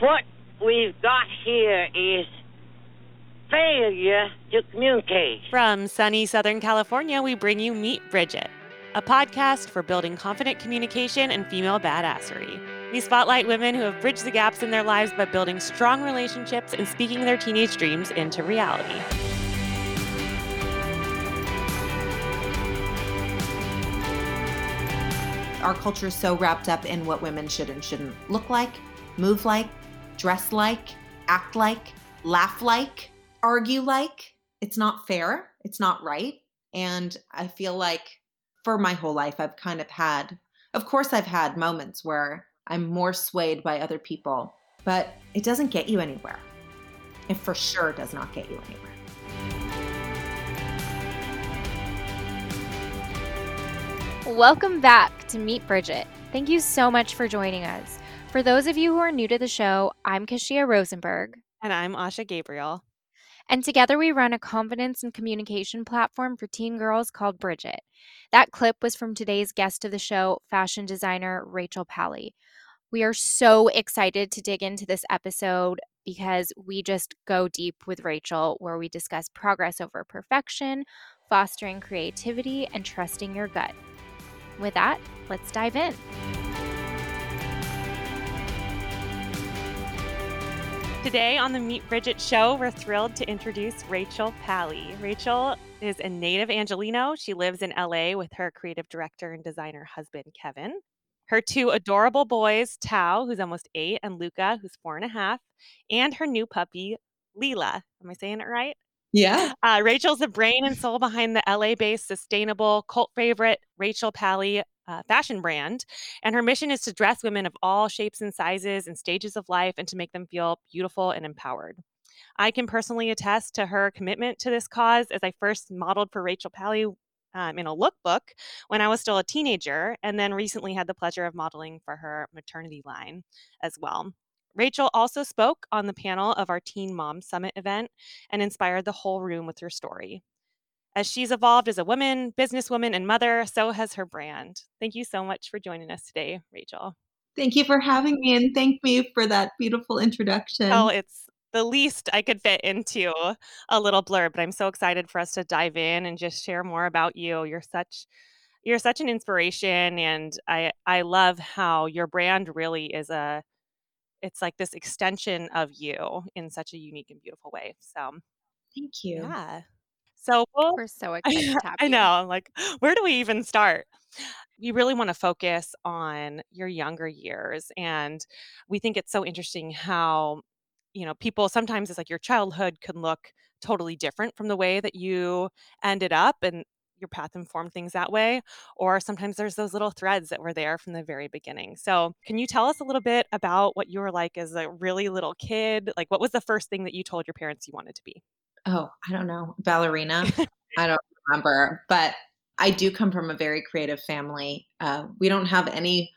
what we've got here is failure to communicate. From sunny Southern California, we bring you Meet Bridget, a podcast for building confident communication and female badassery. We spotlight women who have bridged the gaps in their lives by building strong relationships and speaking their teenage dreams into reality. Our culture is so wrapped up in what women should and shouldn't look like, move like, dress like, act like, laugh like, argue like. It's not fair. It's not right. And I feel like for my whole life, I've kind of had, of course, I've had moments where I'm more swayed by other people, but it doesn't get you anywhere. It for sure does not get you anywhere. Welcome back to Meet Bridget. Thank you so much for joining us. For those of you who are new to the show, I'm Kashia Rosenberg. And I'm Asha Gabriel. And together we run a confidence and communication platform for teen girls called Bridget. That clip was from today's guest of the show, fashion designer Rachel Pally. We are so excited to dig into this episode because we just go deep with Rachel, where we discuss progress over perfection, fostering creativity, and trusting your gut. With that, let's dive in. Today on the Meet Bridget show, we're thrilled to introduce Rachel Pally. Rachel is a native Angelino. She lives in LA with her creative director and designer husband, Kevin. Her two adorable boys, Tao, who's almost eight, and Luca, who's four and a half, and her new puppy, Leela. Am I saying it right? Yeah. Uh, Rachel's the brain and soul behind the LA based sustainable cult favorite Rachel Pally uh, fashion brand. And her mission is to dress women of all shapes and sizes and stages of life and to make them feel beautiful and empowered. I can personally attest to her commitment to this cause as I first modeled for Rachel Pally um, in a lookbook when I was still a teenager, and then recently had the pleasure of modeling for her maternity line as well. Rachel also spoke on the panel of our Teen Mom Summit event and inspired the whole room with her story. As she's evolved as a woman, businesswoman, and mother, so has her brand. Thank you so much for joining us today, Rachel. Thank you for having me and thank me for that beautiful oh, introduction. Oh, it's the least I could fit into a little blurb, but I'm so excited for us to dive in and just share more about you. You're such you're such an inspiration and I I love how your brand really is a it's like this extension of you in such a unique and beautiful way. So, thank you. Yeah. So we'll, we're so excited. I know. I'm like, where do we even start? We really want to focus on your younger years, and we think it's so interesting how you know people sometimes it's like your childhood can look totally different from the way that you ended up and your path informed things that way or sometimes there's those little threads that were there from the very beginning so can you tell us a little bit about what you were like as a really little kid like what was the first thing that you told your parents you wanted to be oh i don't know ballerina i don't remember but i do come from a very creative family uh, we don't have any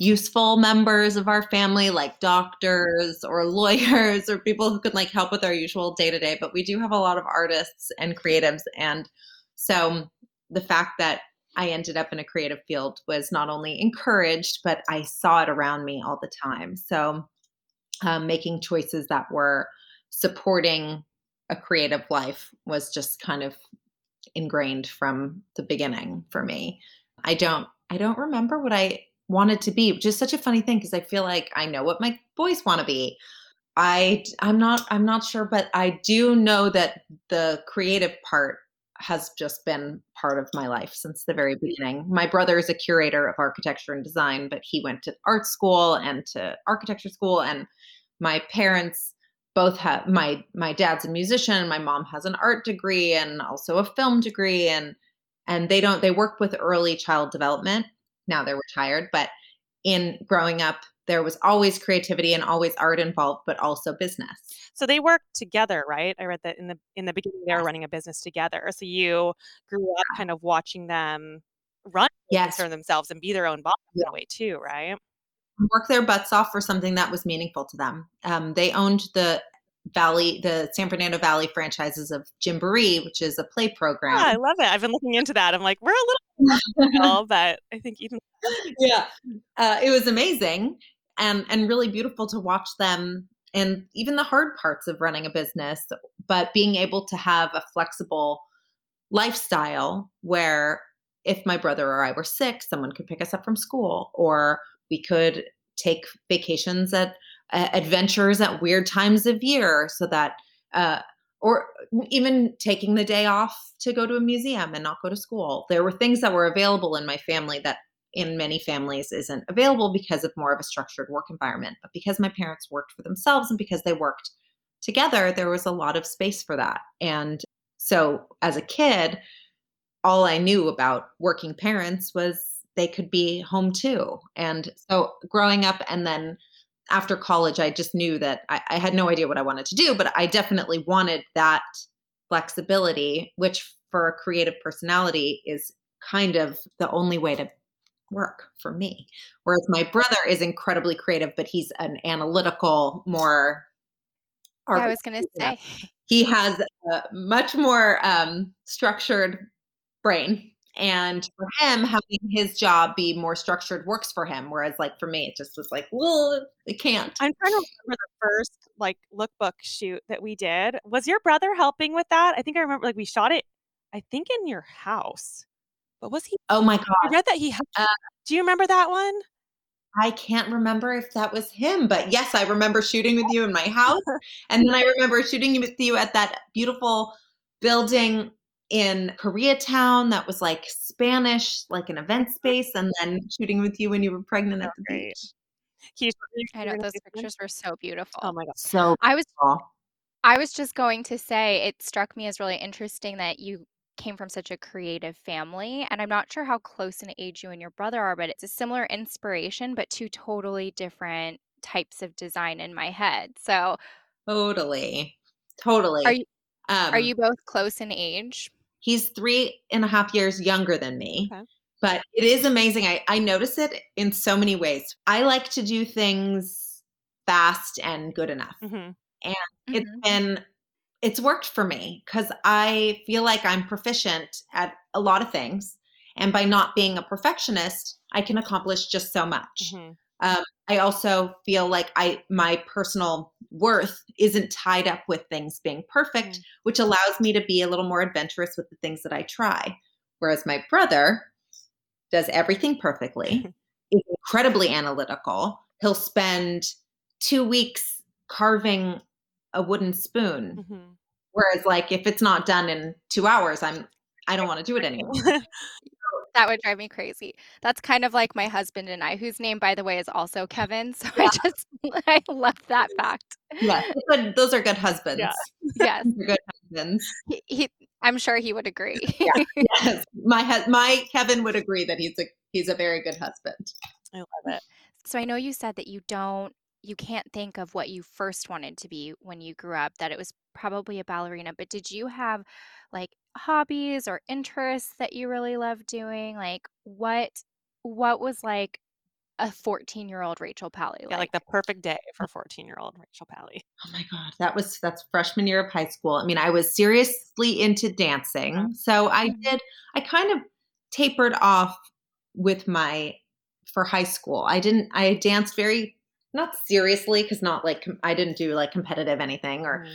useful members of our family like doctors or lawyers or people who can like help with our usual day to day but we do have a lot of artists and creatives and so the fact that I ended up in a creative field was not only encouraged, but I saw it around me all the time. So, um, making choices that were supporting a creative life was just kind of ingrained from the beginning for me. I don't I don't remember what I wanted to be, which is such a funny thing because I feel like I know what my boys want to be. I I'm not I'm not sure, but I do know that the creative part has just been part of my life since the very mm-hmm. beginning. My brother is a curator of architecture and design, but he went to art school and to architecture school and my parents both have my my dad's a musician, my mom has an art degree and also a film degree and and they don't they work with early child development. Now they're retired, but in growing up there was always creativity and always art involved, but also business. So they work together, right? I read that in the in the beginning they were running a business together. So you grew up kind of watching them run yes. for themselves and be their own boss yeah. in a way too, right? Work their butts off for something that was meaningful to them. Um, they owned the Valley, the San Fernando Valley franchises of Gymboree, which is a play program. Yeah, I love it. I've been looking into that. I'm like, we're a little, but I think even yeah, uh, it was amazing and and really beautiful to watch them and even the hard parts of running a business but being able to have a flexible lifestyle where if my brother or I were sick someone could pick us up from school or we could take vacations at uh, adventures at weird times of year so that uh, or even taking the day off to go to a museum and not go to school there were things that were available in my family that in many families isn't available because of more of a structured work environment. But because my parents worked for themselves and because they worked together, there was a lot of space for that. And so as a kid, all I knew about working parents was they could be home too. And so growing up and then after college, I just knew that I, I had no idea what I wanted to do, but I definitely wanted that flexibility, which for a creative personality is kind of the only way to work for me. Whereas my brother is incredibly creative, but he's an analytical, more. Yeah, I was going to say. He has a much more um, structured brain. And for him, having his job be more structured works for him. Whereas, like, for me, it just was like, well, it can't. I'm trying to remember the first, like, lookbook shoot that we did. Was your brother helping with that? I think I remember, like, we shot it, I think, in your house. But was he? Oh my god! I read that he. Uh, Do you remember that one? I can't remember if that was him, but yes, I remember shooting with you in my house, and then I remember shooting with you at that beautiful building in Koreatown that was like Spanish, like an event space, and then shooting with you when you were pregnant at the great. beach. I know those pictures were so beautiful. Oh my god, so I was. I was just going to say it struck me as really interesting that you came from such a creative family. And I'm not sure how close in age you and your brother are, but it's a similar inspiration, but two totally different types of design in my head. So totally, totally. Are you, um, are you both close in age? He's three and a half years younger than me. Okay. But it is amazing. I, I notice it in so many ways. I like to do things fast and good enough. Mm-hmm. And mm-hmm. it's been it's worked for me because I feel like I'm proficient at a lot of things. And by not being a perfectionist, I can accomplish just so much. Mm-hmm. Um, I also feel like I my personal worth isn't tied up with things being perfect, mm-hmm. which allows me to be a little more adventurous with the things that I try. Whereas my brother does everything perfectly, is incredibly analytical. He'll spend two weeks carving a wooden spoon. Mm-hmm. Whereas like if it's not done in two hours, I'm I don't want to do it anymore. that would drive me crazy. That's kind of like my husband and I, whose name, by the way, is also Kevin. So yeah. I just I love that fact. Yeah, those are good husbands. Yeah. Yes, good husbands. He, he, I'm sure he would agree. yeah. Yes, my my Kevin would agree that he's a he's a very good husband. I love it. So I know you said that you don't you can't think of what you first wanted to be when you grew up, that it was probably a ballerina, but did you have like hobbies or interests that you really love doing? Like what what was like a 14 year old Rachel Pally? Yeah, like the perfect day for 14 year old Rachel Pally. Oh my God. That was, that's freshman year of high school. I mean, I was seriously into dancing. So I mm-hmm. did, I kind of tapered off with my, for high school. I didn't, I danced very not seriously because not like I didn't do like competitive anything or mm.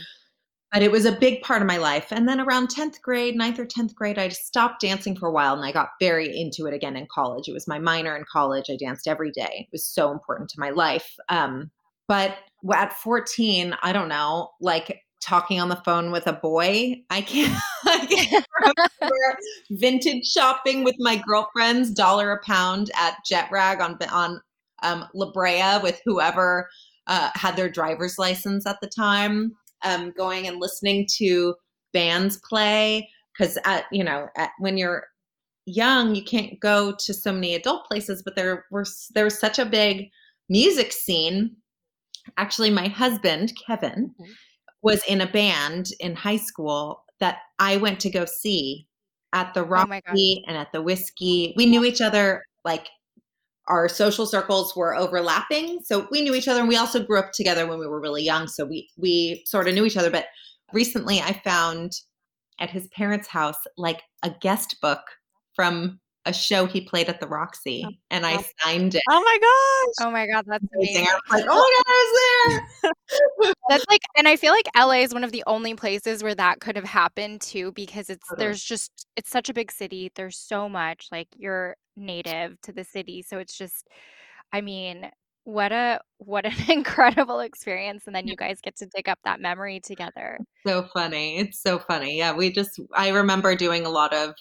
But it was a big part of my life. And then around 10th grade, 9th or 10th grade, I stopped dancing for a while and I got very into it again in college. It was my minor in college. I danced every day. It was so important to my life. Um, but at 14, I don't know, like talking on the phone with a boy. I can't, I can't remember vintage shopping with my girlfriends, dollar a pound at Jet Rag on on um, La Brea with whoever uh, had their driver's license at the time, um, going and listening to bands play. Because at you know at, when you're young, you can't go to so many adult places, but there were there was such a big music scene. Actually, my husband Kevin mm-hmm. was in a band in high school that I went to go see at the oh Roxy oh and at the Whisky. We knew each other like our social circles were overlapping so we knew each other and we also grew up together when we were really young so we we sort of knew each other but recently i found at his parents house like a guest book from a show he played at the Roxy, oh, and I signed it. Oh my gosh. Oh my god, that's Amazing. amazing. I was like, oh my god, I was there. That's like and I feel like LA is one of the only places where that could have happened too because it's Totally. there's just it's such a big city. There's so much like you're native to the city, so it's just I mean, what a what an incredible experience and then you guys get to dig up that memory together. so funny. It's so funny. Yeah, we just I remember doing a lot of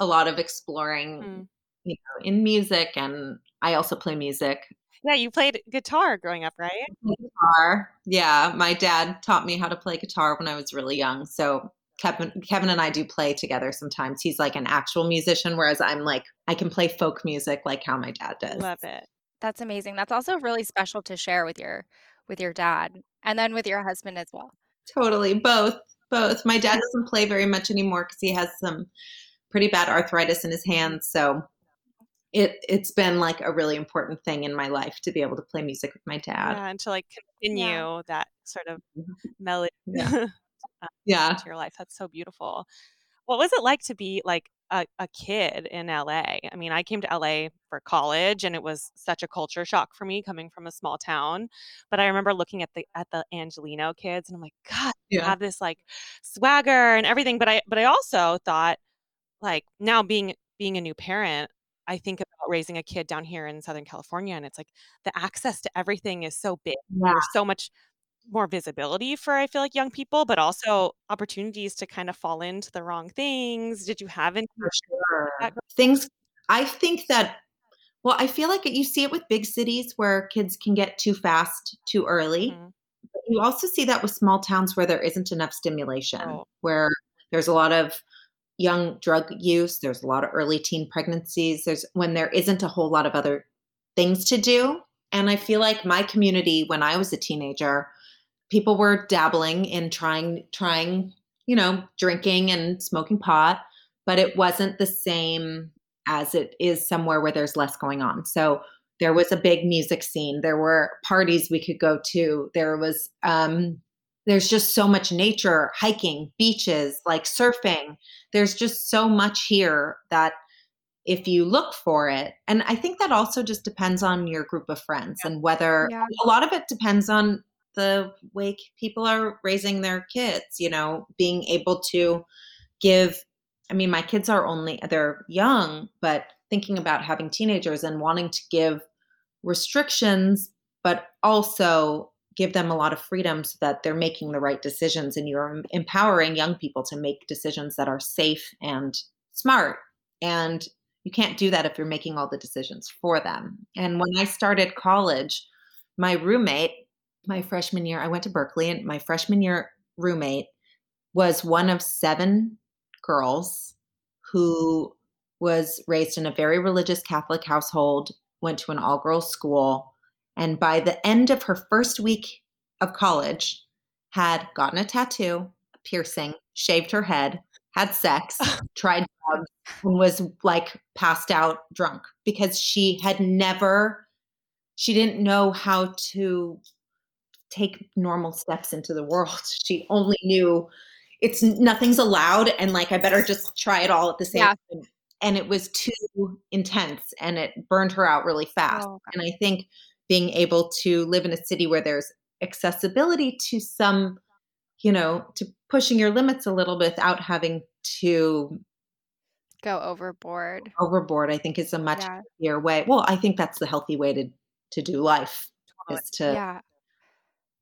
a lot of exploring, Mm. you know, in music and I also play music. Yeah, you played guitar growing up, right? guitar. Yeah, my dad taught me how to play guitar when I was really young. So Kevin, Kevin and I do play together sometimes. He's like an actual musician, whereas I'm like I can play folk music like how my dad does. Love it. That's amazing. That's also really special to share with your with your dad and then with your husband as well. Totally, both, both. My dad doesn't play very much anymore because he has some pretty bad arthritis in his hands. So it it's been like a really important thing in my life to be able to play music with my dad. Yeah, and to like continue that sort of mm-hmm. melody Yeah. Um, yeah. to your life. That's so beautiful. What was it like to be like a, a kid in LA? I mean, I came to LA for college and it was such a culture shock for me coming from a small town. But I remember looking at the at the Angelino kids and I'm like, God, Yeah. have this like swagger and everything. But I but I also thought like now being being a new parent, I think about raising a kid down here in Southern California and it's like the access to everything is so big. Yeah. There's so much more visibility for I feel like young people, but also opportunities to kind of fall into the wrong things. Did you have any For sure. Things I think that well, I feel like you see it with big cities where kids can get too fast too early. Mhm. But you also see that with small towns where there isn't enough stimulation, Oh. where there's a lot of young drug use, there's a lot of early teen pregnancies, there's when there isn't a whole lot of other things to do. And I feel like my community when I was a teenager, people were dabbling in trying trying, you know, drinking and smoking pot, but it wasn't the same as it is somewhere where there's less going on. So there was a big music scene. There were parties we could go to. There was um there's just so much nature, hiking, beaches, like surfing. There's just so much here that if you look for it, and I think that also just depends on your group of friends and whether Yeah. a lot of it depends on the way people are raising their kids, you know, being able to give I mean, my kids are only they're young, but thinking about having teenagers and wanting to give restrictions, but also give them a lot of freedom so that they're making the right decisions and you're empowering young people to make decisions that are safe and smart. And you can't do that if you're making all the decisions for them. And when I started college, my roommate, my freshman year, I went to Berkeley, and my freshman year roommate was one of seven girls who was raised in a very religious Catholic household, went to an all girls school, and by the end of her first week of college, had gotten a tattoo, a piercing, shaved her head, had sex, tried drugs, and was like passed out drunk because she had never, she didn't know how to take normal steps into the world. She only knew it's nothing's allowed and like I better just try it all at the same Yeah. time. And it was too intense and it burned her out really fast. Oh, And I think being able to live in a city where there's accessibility to some, you know, to pushing your limits a little bit without having to Go overboard. overboard, I think is a much Yeah. healthier way. Well, I think that's the healthy way to to do life Totally. is to Yeah.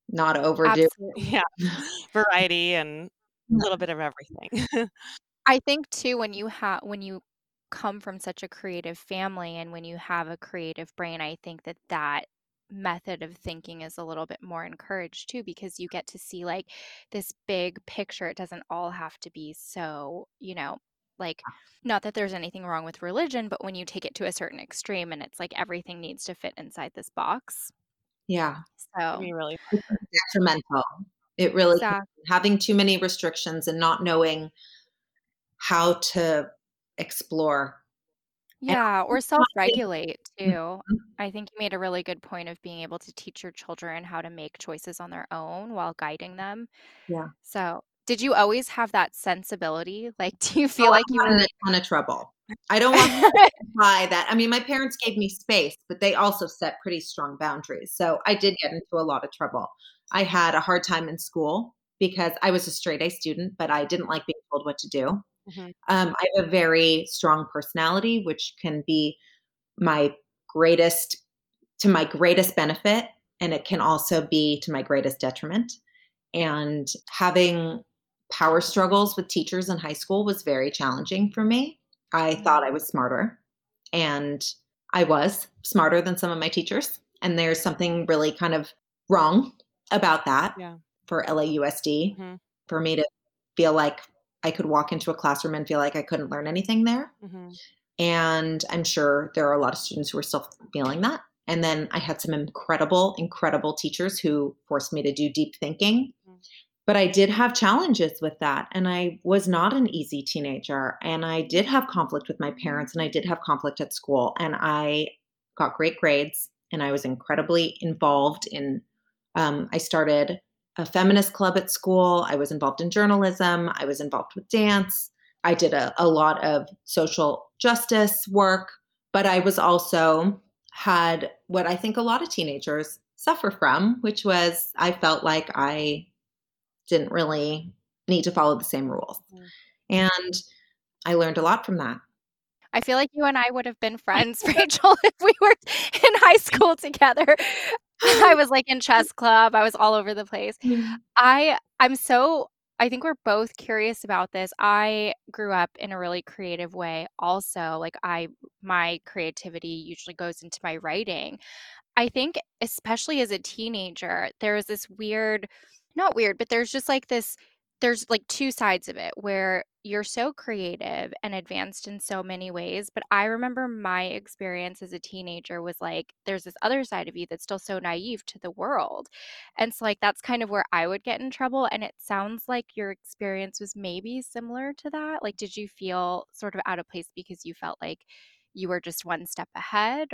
not overdo. Absolutely. Yeah. Variety and a little bit of everything. I think too when you have when you come from such a creative family and when you have a creative brain, I think that that method of thinking is a little bit more encouraged too because you get to see like this big picture. It doesn't all have to be so, you know, like ah. not that there's anything wrong with religion, but when you take it to a certain extreme and it's like everything needs to fit inside this box. Yeah, So, really detrimental. It really exactly. having too many restrictions and not knowing how to explore. And Yeah, or self-regulate too. Mhm. I think you made a really good point of being able to teach your children how to make choices on their own while guiding them. Yeah. So, did you always have that sensibility? Like, do you Oh, feel like I you got in were a ton of trouble. I don't want to imply that. I mean, my parents gave me space, but they also set pretty strong boundaries. So I did get into a lot of trouble. I had a hard time in school because I was a straight A student, but I didn't like being told what to do. Mm-hmm. Um, I have a very strong personality, which can be my greatest to my greatest benefit, and it can also be to my greatest detriment. And having power struggles with teachers in high school was very challenging for me. I thought I was smarter, and I was smarter than some of my teachers. And there's something really kind of wrong about that yeah. for LAUSD mm-hmm. for me to feel like I could walk into a classroom and feel like I couldn't learn anything there. Mm-hmm. And I'm sure there are a lot of students who are still feeling that. And then I had some incredible, incredible teachers who forced me to do deep thinking. Mm-hmm. But I did have challenges with that. And I was not an easy teenager. And I did have conflict with my parents and I did have conflict at school. And I got great grades and I was incredibly involved in, um, I started a feminist club at school. I was involved in journalism. I was involved with dance. I did a, a lot of social justice work, but I was also had what I think a lot of teenagers suffer from, which was I felt like I didn't really need to follow the same rules. Mm. And I learned a lot from that. I feel like you and I would have been friends, Rachel, if we were in high school together. I was like in chess club. I was all over the place. Mm. I I'm so I think we're both curious about this. I grew up in a really creative way also. Like I my creativity usually goes into my writing. I think especially as a teenager, there was this weird not weird, but there's just like this there's like two sides of it where you're so creative and advanced in so many ways. But I remember my experience as a teenager was like, there's this other side of you that's still so naive to the world. And so, like, that's kind of where I would get in trouble. And it sounds like your experience was maybe similar to that. Like, did you feel sort of out of place because you felt like you were just one step ahead?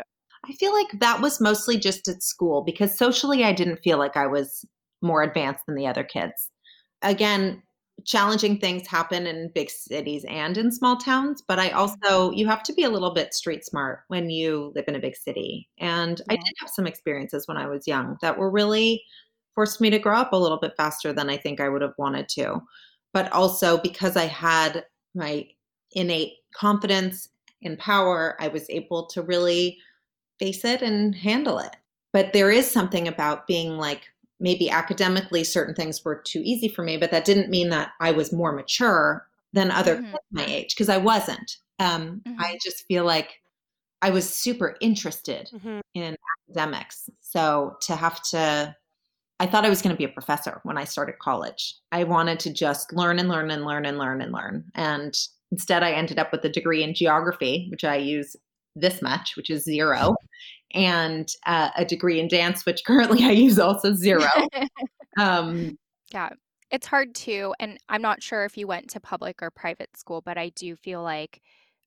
I feel like that was mostly just at school because socially I didn't feel like I was more advanced than the other kids again, challenging things happen in big cities and in small towns, but I also, you have to be a little bit street smart when you live in a big city. And yeah. I did have some experiences when I was young that were really forced me to grow up a little bit faster than I think I would have wanted to. But also because I had my innate confidence and power, I was able to really face it and handle it. But there is something about being like maybe academically certain things were too easy for me, but that didn't mean that I was more mature than other mm-hmm. kids my age because I wasn't. Um, mm-hmm. I just feel like I was super interested mm-hmm. in academics. So to have to, I thought I was going to be a professor when I started college. I wanted to just learn and learn and learn and learn and learn. And instead, I ended up with a degree in geography, which I use this much, which is zero and uh, a degree in dance, which currently I use also zero. um, yeah, it's hard too. And I'm not sure if you went to public or private school, but I do feel like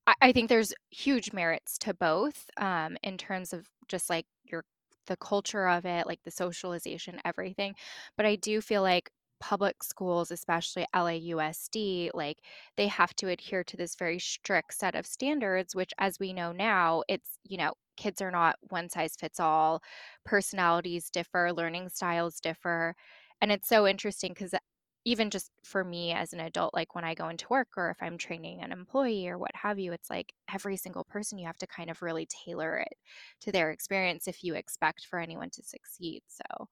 I, I think there's huge merits to both um, in terms of just like your the culture of it, like the socialization, everything. But I do feel like public schools, especially LAUSD, like they have to adhere to this very strict set of standards, which, as we know now, it's, you know, kids are not one size fits all. Personalities differ, learning styles differ. And it's so interesting because uh, even just for me as an adult, like when I go into work or if I'm training an employee or what have you, it's like every single person you have to kind of really tailor it to their experience if you expect for anyone to succeed. So,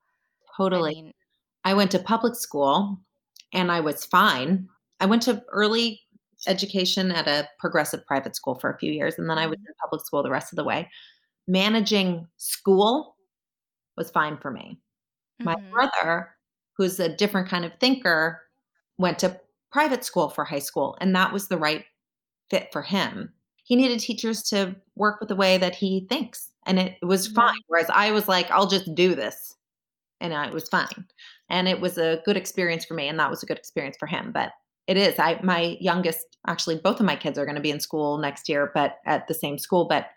totally. I mean, I went to public school and I was fine. I went to early education at a progressive private school for a few years and then I was mm-hmm. in public school the rest of the way. Managing school was fine for me. Mm-hmm. My brother, who's a different kind of thinker, went to private school for high school and that was the right fit for him. He needed teachers to work with the way that he thinks and it was fine. Whereas I was like, I'll just do this and it was fine and it was a good experience for me and that was a good experience for him but it is i my youngest actually both of my kids are going to be in school next year but at the same school but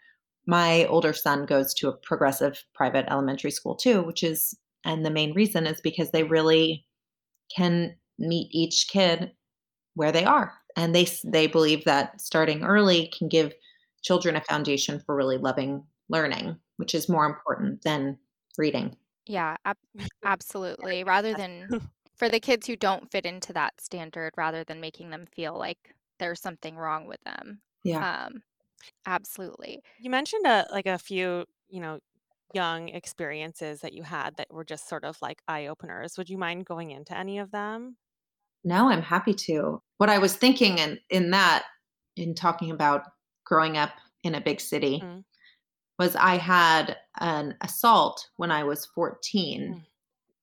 my older son goes to a progressive private elementary school too which is and the main reason is because they really can meet each kid where they are and they they believe that starting early can give children a foundation for really loving learning, which is more important than reading. Yeah, ab- absolutely. Rather than for the kids who don't fit into that standard, rather than making them feel like there's something wrong with them. Yeah. Um, absolutely. You mentioned a like a few, you know, young experiences that you had that were just sort of like eye openers. Would you mind going into any of them? No, I'm happy to. What I was thinking in in that in talking about growing up in a big city Mm. Was I had an assault when I was 14 Mm.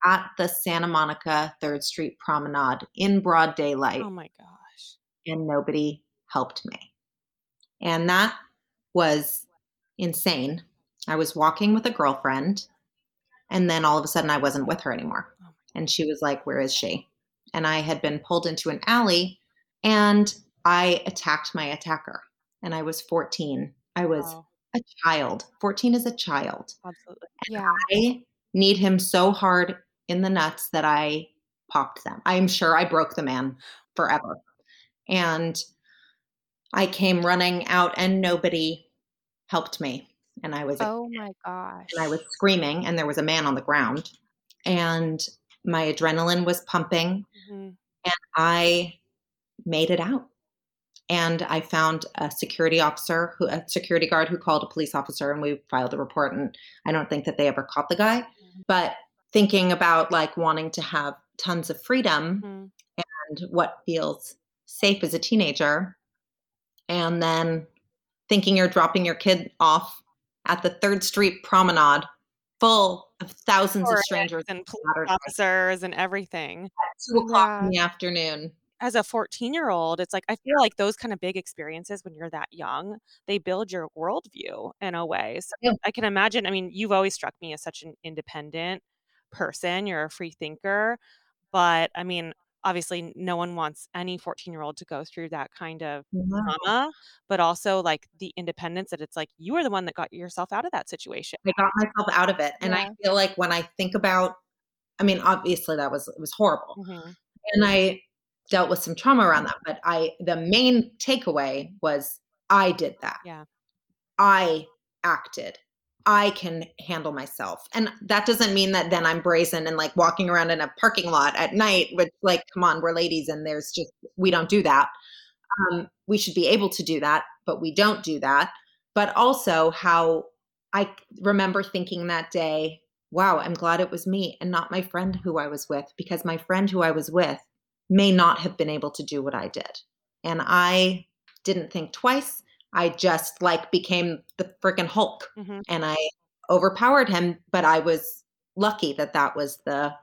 at the Santa Monica 3rd Street Promenade in broad daylight Oh my gosh. and nobody helped me. And that was insane. I was walking with a girlfriend and then all of a sudden I wasn't with her anymore. Oh And she was like, Where is she? And I had been pulled into an alley and I attacked my attacker. And I was 14. I was Wow. A child. 14 is a child. Absolutely. Yeah. I kneed him so hard in the nuts that I popped them. I'm sure I broke the man forever. And I came running out and nobody helped me. And I was Oh my gosh. and I was screaming and there was a man on the ground and my adrenaline was pumping Mhm. and I made it out. And I found a security officer, who, a security guard who called a police officer, and we filed a report. And I don't think that they ever caught the guy. But thinking about like wanting to have tons of freedom Mhm. and what feels safe as a teenager, and then thinking you're dropping your kid off at the Third Street Promenade, full of thousands of strangers and police officers and everything. at two o'clock in the afternoon. As a 14 year old, it's like I feel like those kind of big experiences when you're that young, they build your worldview in a way. So Yeah. I can imagine. I mean, you've always struck me as such an independent person. You're a free thinker. But I mean, obviously, no one wants any 14 year old to go through that kind of No. trauma, but also like the independence that it's like you are the one that got yourself out of that situation. I got myself out of it. And Yeah. I feel like when I think about I mean, obviously that was it was horrible. Mhm. And I dealt with some trauma around that, but I the main takeaway was I did that. Yeah. I acted. I can handle myself. And that doesn't mean that then I'm brazen and like walking around in a parking lot at night with like, come on, we're ladies and there's just, we don't do that. Um, we should be able to do that, but we don't do that. But also how I remember thinking that day, wow, I'm glad it was me and not my friend who I was with because my friend who I was with may not have been able to do what I did. And I didn't think twice. I just like became the freaking Hulk Mhm. and I overpowered him. But I was lucky that that was the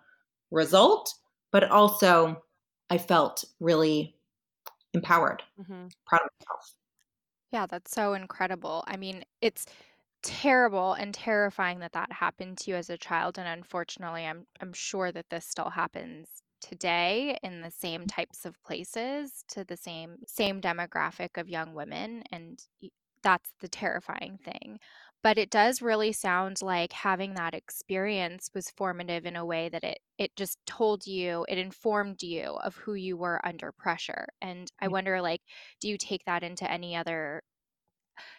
result. But also, I felt really empowered, Mhm. proud of myself. Yeah, that's so incredible. I mean, it's terrible and terrifying that that happened to you as a child, and unfortunately, I'm I'm sure that this still happens today in the same types of places to the same same demographic of young women, and that's the terrifying thing. But it does really sound like having that experience was formative in a way that it it just told you, it informed you of who you were under pressure. And I mm. wonder, like, do you take that into any other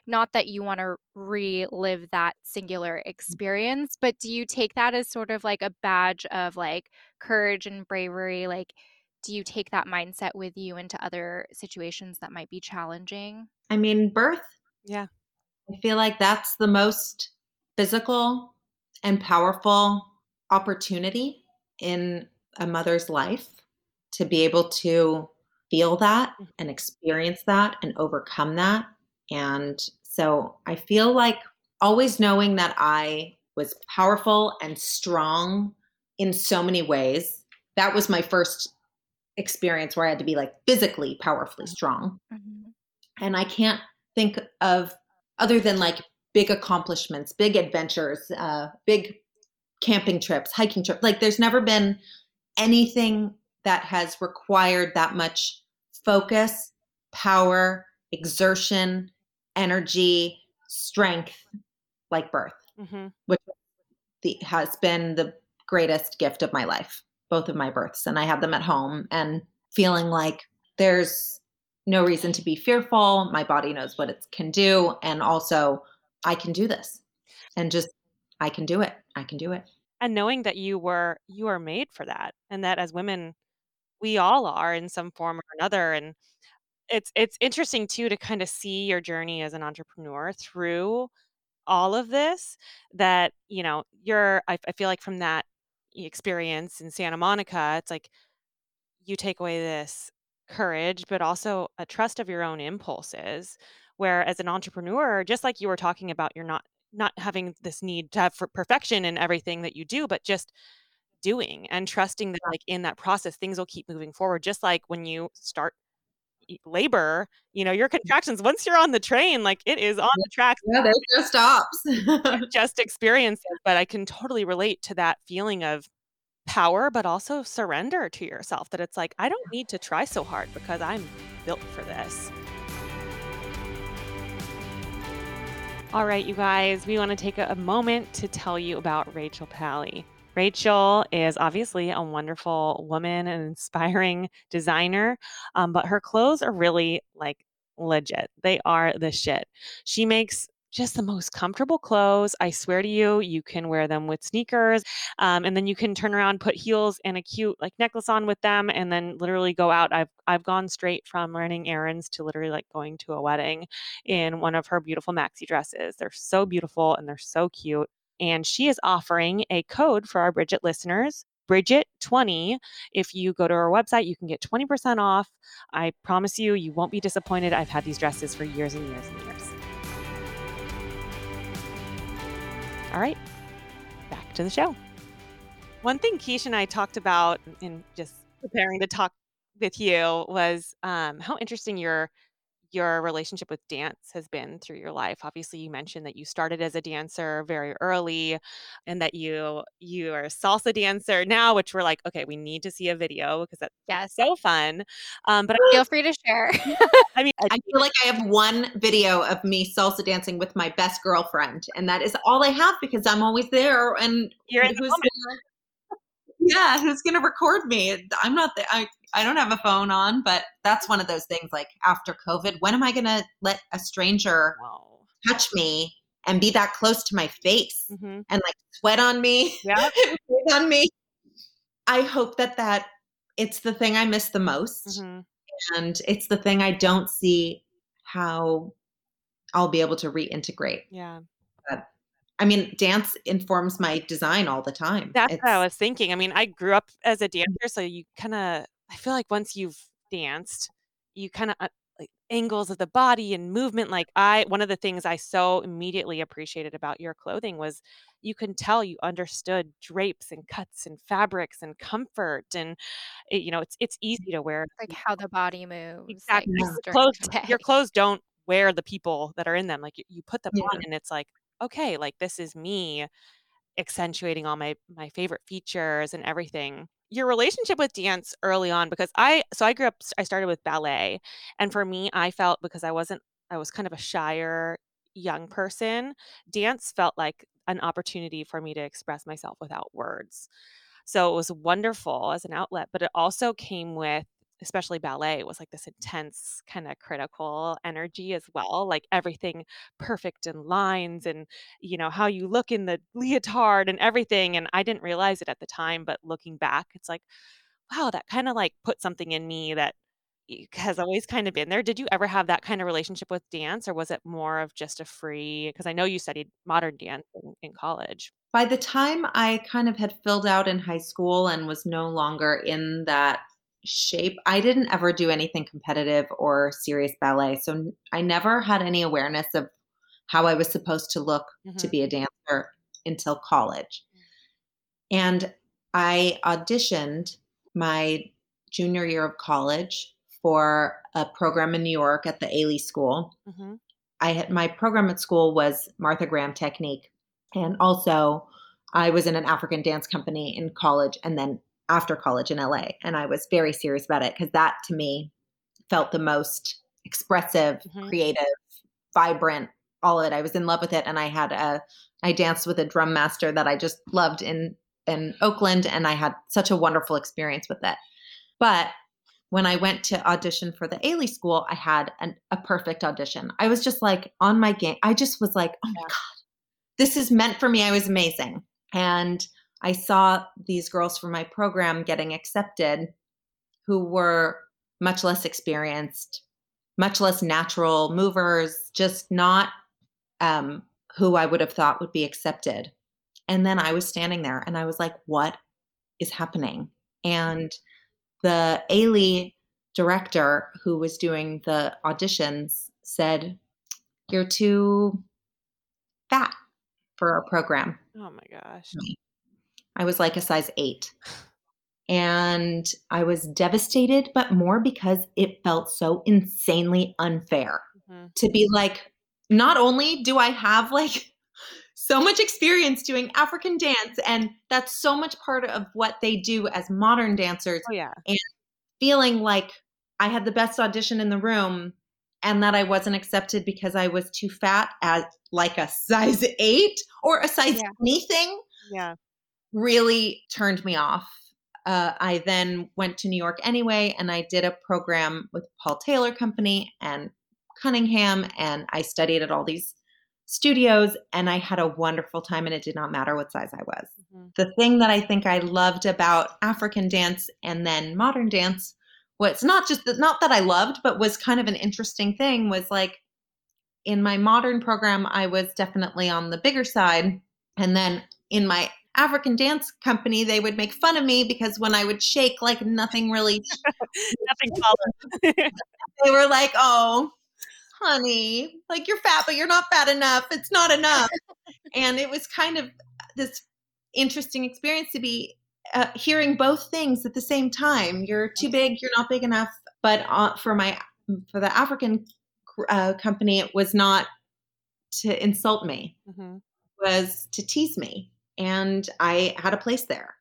not that you want to relive that singular experience, but do you take that as sort of like a badge of like courage and bravery? Like, do you take that mindset with you into other situations that might be challenging? I mean, birth, Yeah. I feel like that's the most physical and powerful opportunity in a mother's life to be able to feel that Mhm. and experience that and overcome that. And so I feel like always knowing that I was powerful and strong in so many ways. That was my first experience where I had to be like physically powerfully strong. Mhm. And I can't think of other than like big accomplishments, big adventures, uh, big camping trips, hiking trips. Like there's never been anything that has required that much focus, power, exertion, energy, strength like birth, Mhm. which the, has been the greatest gift of my life, both of my births. And I have them at home and feeling like there's no reason to be fearful. My body knows what it can do. And also, I can do this. And just, I can do it. I can do it. And knowing that you were you are made for that and that as women we all are in some form or another and it's it's interesting too to kind of see your journey as an entrepreneur through all of this that you know you're I, I feel like from that experience in santa monica it's like you take away this courage but also a trust of your own impulses where as an entrepreneur just like you were talking about you're not not having this need to have for perfection in everything that you do but just doing and trusting that like in that process things will keep moving forward just like when you start labor you know your mm. contractions once you're on the train like it is on the tracks. Yeah there's no stops. Just experience it but i can totally relate to that feeling of power but also surrender to yourself that it's like i don't need to try so hard because i'm built for this. All right you guys we want to take a moment to tell you about rachel pally Rachel is obviously a wonderful woman and inspiring designer, um, but her clothes are really like legit. They are the shit. She makes just the most comfortable clothes. I swear to you, you can wear them with sneakers, um, and then you can turn around, put heels and a cute like necklace on with them, and then literally go out. I've I've gone straight from running errands to literally like going to a wedding in one of her beautiful maxi dresses. They're so beautiful and they're so cute and she is offering a code for our Bridget listeners. Bridget20. If you go to our website, you can get 20% off. I promise you, you won't be disappointed. I've had these dresses for years and years and years. All right, back to the show. One thing Keish and I talked about in just preparing to talk with you was um, how interesting your your relationship with dance has been through your life. Obviously, you mentioned that you started as a dancer very early and that you you are a salsa dancer now, which we're like, okay, we need to see a video because that's Yes. so fun. Um, but Feel free to share. I mean, I, feel like I have one video of me salsa dancing with my best girlfriend, and that is all I have because I'm always there. And you're in the who's moment. gonna, yeah, who's gonna record me? I'm not there. I I don't have a phone on, but that's one of those things. Like after COVID, when am I gonna let a stranger Wow. touch me and be that close to my face Mhm. and like sweat on me, breathe on me? I hope that that it's the thing I miss the most, Mhm. and it's the thing I don't see how I'll be able to reintegrate. Yeah. I mean, dance informs my design all the time. That's what I was thinking. I mean, I grew up as a dancer, so you kind of, I feel like once you've danced, you kind of uh, like angles of the body and movement. Like I, one of the things I so immediately appreciated about your clothing was you can tell you understood drapes and cuts and fabrics and comfort, and it, you know, it's it's easy to wear. like how the body moves. Exactly. Like, Yeah. Your clothes, the your clothes don't wear the people that are in them. Like you, you put them Yeah. on, and it's like, okay, like this is me accentuating all my my favorite features and everything. Your relationship with dance early on, because I so I grew up, I started with ballet, and for me, I felt because I wasn't, I was kind of a shyer young person. Dance felt like an opportunity for me to express myself without words. So it was wonderful as an outlet, but it also came with, especially ballet, was like this intense kind of critical energy as well, like everything perfect in lines and, you know, how you look in the leotard and everything. And I didn't realize it at the time, but looking back, it's like, wow, that kind of like put something in me that has always kind of been there. Did you ever have that kind of relationship with dance or was it more of just a free, because I know you studied modern dance in, in college. by the time I kind of had filled out in high school and was no longer in that shape, I didn't ever do anything competitive or serious ballet. So I never had any awareness of how I was supposed to look to Mhm. be a dancer until college. And I auditioned my junior year of college for a program in New York at the Ailey School. hmm I had my program at school was Martha Graham Technique, and also I was in an African dance company in college, and then after college in LA, and I was very serious about it because that to me felt the most expressive, Mhm. creative, vibrant, all of it. I was in love with it, and I had a I danced with a drum master that I just loved in in Oakland, and I had such a wonderful experience with it. But when I went to audition for the Ailey School, I had an, a perfect audition. I was just like on my game. I just was like, oh my God, this is meant for me. I was amazing. And I saw these girls from my program getting accepted who were much less experienced, much less natural movers, just not um, who I would have thought would be accepted. And then I was standing there and I was like, what is happening? And the Ailey director who was doing the auditions said, You're too fat for our program. Oh my gosh. I was like a size eight. And I was devastated, but more because it felt so insanely unfair mm-hmm. to be like, not only do I have like so much experience doing African dance, and that's so much part of what they do as modern dancers. Oh, yeah. And feeling like I had the best audition in the room and that I wasn't accepted because I was too fat as like a size eight or a size yeah. anything. Yeah. Really turned me off. Uh, I then went to New York anyway, and I did a program with Paul Taylor Company and Cunningham, and I studied at all these studios, and I had a wonderful time, and it did not matter what size I was. Mm-hmm. The thing that I think I loved about African dance and then modern dance was not just that, not that I loved, but was kind of an interesting thing was like in my modern program, I was definitely on the bigger side. And then in my African dance company, they would make fun of me because when I would shake, like nothing really, nothing followed. they were like, "Oh, honey, like you're fat, but you're not fat enough. It's not enough." and it was kind of this interesting experience to be uh, hearing both things at the same time. You're too big. You're not big enough. But uh, for my for the African uh, company, it was not to insult me. Mm-hmm. Was to tease me and I had a place there.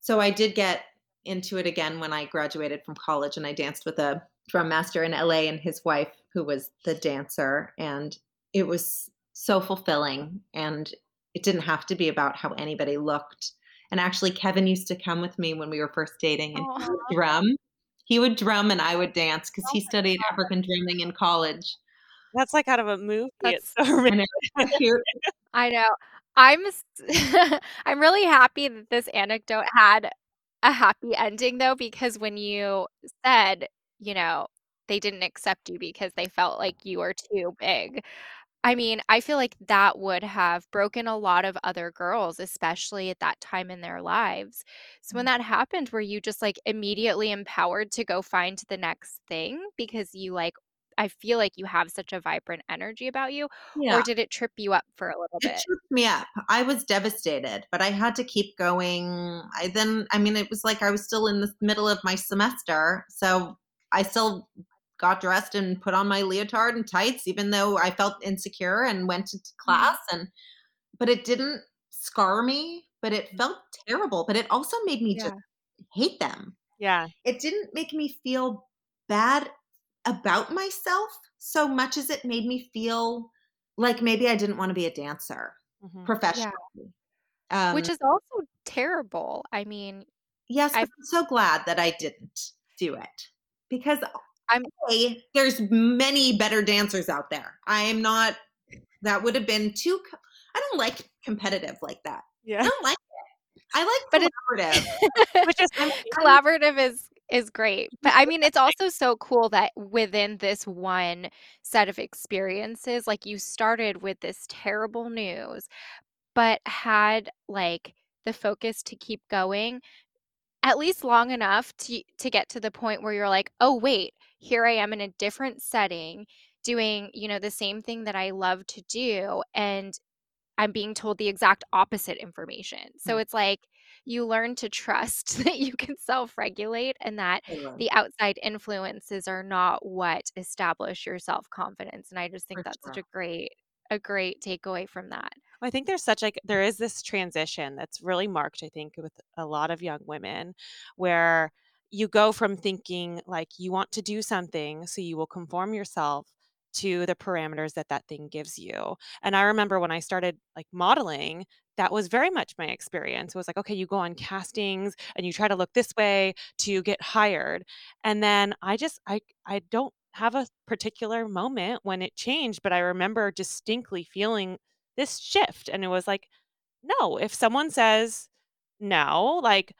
So I did get into it again when I graduated from college and I danced with a drum master in LA and his wife who was the dancer and it was so fulfilling and it didn't have to be about how anybody looked. And actually Kevin used to come with me when we were first dating and he would drum. He would drum and I would dance because he studied African drumming in college. That's like out of a movie. That's so I know. I'm I'm really happy that this anecdote had a happy ending though because when you said, you know, they didn't accept you because they felt like you were too big. I mean, I feel like that would have broken a lot of other girls, especially at that time in their lives. So when that happened, were you just like immediately empowered to go find the next thing because you like I feel like you have such a vibrant energy about you, yeah. or did it trip you up for a little bit? It tripped me up. I was devastated, but I had to keep going. I then, I mean, it was like I was still in the middle of my semester, so I still got dressed and put on my leotard and tights, even though I felt insecure and went to mm-hmm. class. And but it didn't scar me, but it mm. felt terrible. But it also made me yeah. just hate them. Yeah, it didn't make me feel bad about myself so much as it made me feel like maybe I didn't want to be a dancer mm-hmm. professionally. Yeah. Um, Which is also terrible. I mean, yes, I'm so glad that I didn't do it because I'm a, there's many better dancers out there. I am not. That would have been too. I don't like competitive like that. Yeah, I don't like it. I like collaborative. But which is collaborative is is great. But I mean, it's also so cool that within this one set of experiences, like you started with this terrible news, but had like the focus to keep going at least long enough to to get to the point where you're like, "Oh, wait, here I am in a different setting doing, you know, the same thing that I love to do and I'm being told the exact opposite information." So mm. it's like you learn to trust that you can self regulate and that the outside influences are not what establish your self confidence. And I just think For that's sure. such a great a great takeaway from that. I think there's such like there is this transition that's really marked, I think, with a lot of young women where you go from thinking like you want to do something, so you will conform yourself to the parameters that that thing gives you. And I remember when I started like modeling, that was very much my experience. It was like, okay, you go on mm. castings and you try to look this way to get hired. And then I just I I don't have a particular moment when it changed, but I remember distinctly feeling this shift and it was like, no, if someone says no, like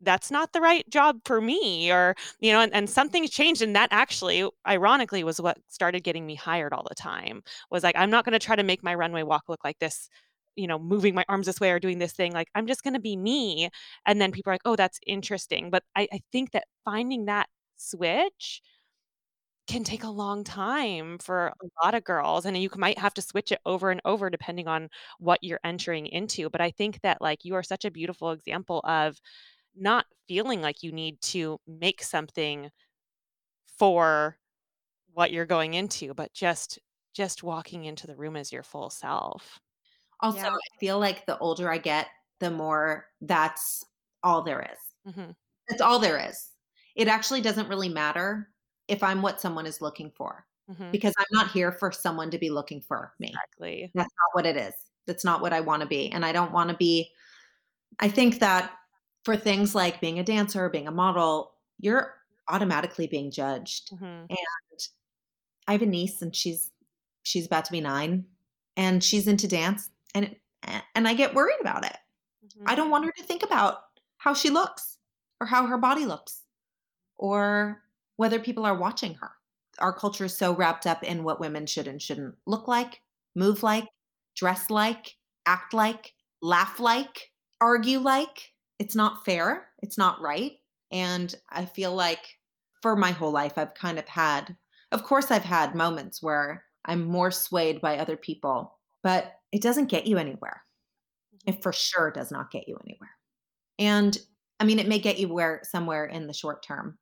that's not the right job for me or you know and, and something's changed and that actually ironically was what started getting me hired all the time was like i'm not going to try to make my runway walk look like this you know moving my arms this way or doing this thing like i'm just going to be me and then people are like oh that's interesting but I, I think that finding that switch can take a long time for a lot of girls and you might have to switch it over and over depending on what you're entering into but i think that like you are such a beautiful example of not feeling like you need to make something for what you're going into, but just just walking into the room as your full self. Also, yeah. I feel like the older I get, the more that's all there is. Mm-hmm. It's all there is. It actually doesn't really matter if I'm what someone is looking for mm-hmm. because I'm not here for someone to be looking for me. Exactly. That's not what it is. That's not what I want to be. And I don't want to be, I think that for things like being a dancer, being a model, you're automatically being judged. Mm-hmm. And I have a niece and she's she's about to be 9 and she's into dance and and I get worried about it. Mm-hmm. I don't want her to think about how she looks or how her body looks or whether people are watching her. Our culture is so wrapped up in what women should and shouldn't look like, move like, dress like, act like, laugh like, argue like it's not fair. It's not right. And I feel like for my whole life, I've kind of had, of course, I've had moments where I'm more swayed by other people, but it doesn't get you anywhere. Mm-hmm. It for sure does not get you anywhere. And I mean, it may get you where somewhere in the short term,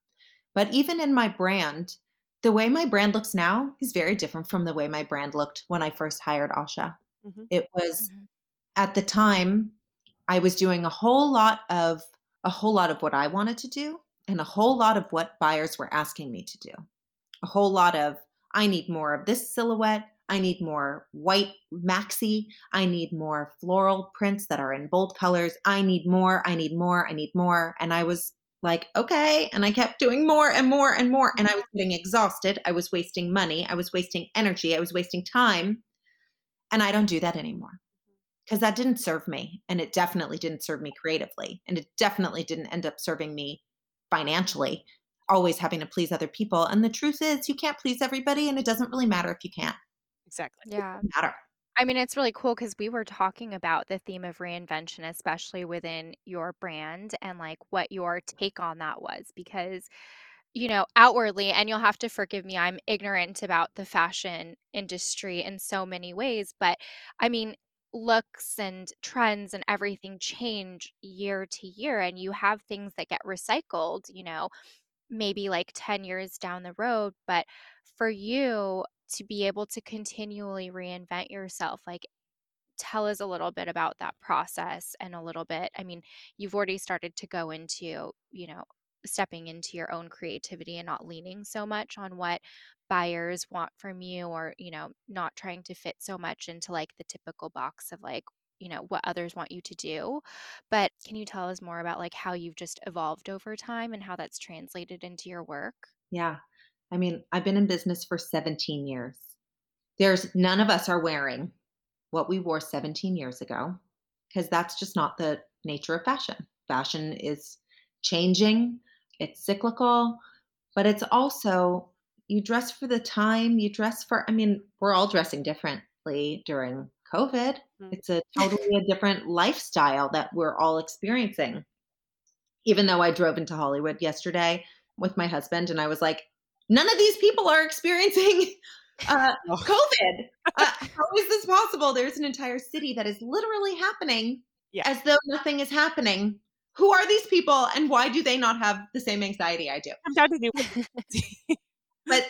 but even in my brand, the way my brand looks now is very different from the way my brand looked when I first hired Asha. Mm-hmm. It was mm-hmm. at the time I was doing a whole lot of a whole lot of what I wanted to do and a whole lot of what buyers were asking me to do. A whole lot of I need more of this silhouette. I need more white maxi. I need more floral prints that are in bold colors. I need more. I need more. I need more. And I was like, okay. And I kept doing more and more and more. And I was getting exhausted. I was wasting money. I was wasting energy. I was wasting time. And I don't do that anymore because that didn't serve me and it definitely didn't serve me creatively and it definitely didn't end up serving me financially always having to please other people and the truth is you can't please everybody and it doesn't really matter if you can't exactly yeah matter I mean, it's really cool because we were talking about the theme of reinvention, especially within your brand, and like what your take on that was. Because, you know, outwardly, and you'll have to forgive me, I'm ignorant about the fashion industry in so many ways. But I mean, looks and trends and everything change year to year and you have things that get recycled you know maybe like 10 years down the road but for you to be able to continually reinvent yourself like tell us a little bit about that process and a little bit i mean you've already started to go into you know stepping into your own creativity and not leaning so much on what buyers want from you or you know not trying to fit so much into like the typical box of like you know what others want you to do. But can you tell us more about like how you've just evolved over time and how that's translated into your work? Yeah. I mean i've been in business for 17 years. There's none of us are wearing what we wore 17 years ago because that's just not the nature of fashion. Fashion is changing it's cyclical but it's also you dress for the time, you dress for, I mean, we're all dressing differently during COVID. Mm-hmm. It's a totally a different lifestyle that we're all experiencing. Even though I drove into Hollywood yesterday with my husband and I was like, none of these people are experiencing uh, oh. COVID. Uh, how is this possible? There's an entire city that is literally happening yeah. as though nothing is happening. Who are these people and why do they not have the same anxiety I do? I'm down to do but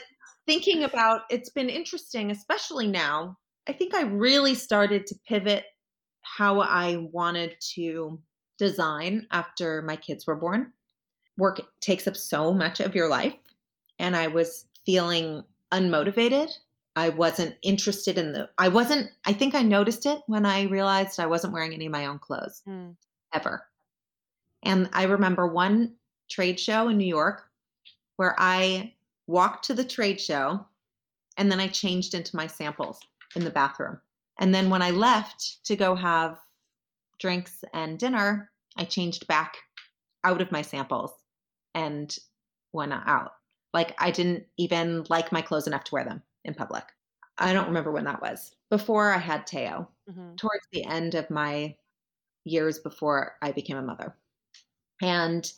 thinking about it's been interesting, especially now. I think I really started to pivot how I wanted to design after my kids were born. Work takes up so much of your life, and I was feeling unmotivated I wasn't interested in the I wasn't I think I noticed it when I realized I wasn't wearing any of my own clothes Mm. ever. And I remember one trade show in New York where I walked to the trade show and then I changed into my samples in the bathroom. And then when I left to go have drinks and dinner, I changed back out of my samples and went out. Like I didn't even like my clothes enough to wear them in public. I don't remember when that was. Before I had Teo, Mhm. towards the end of my years before I became a mother. And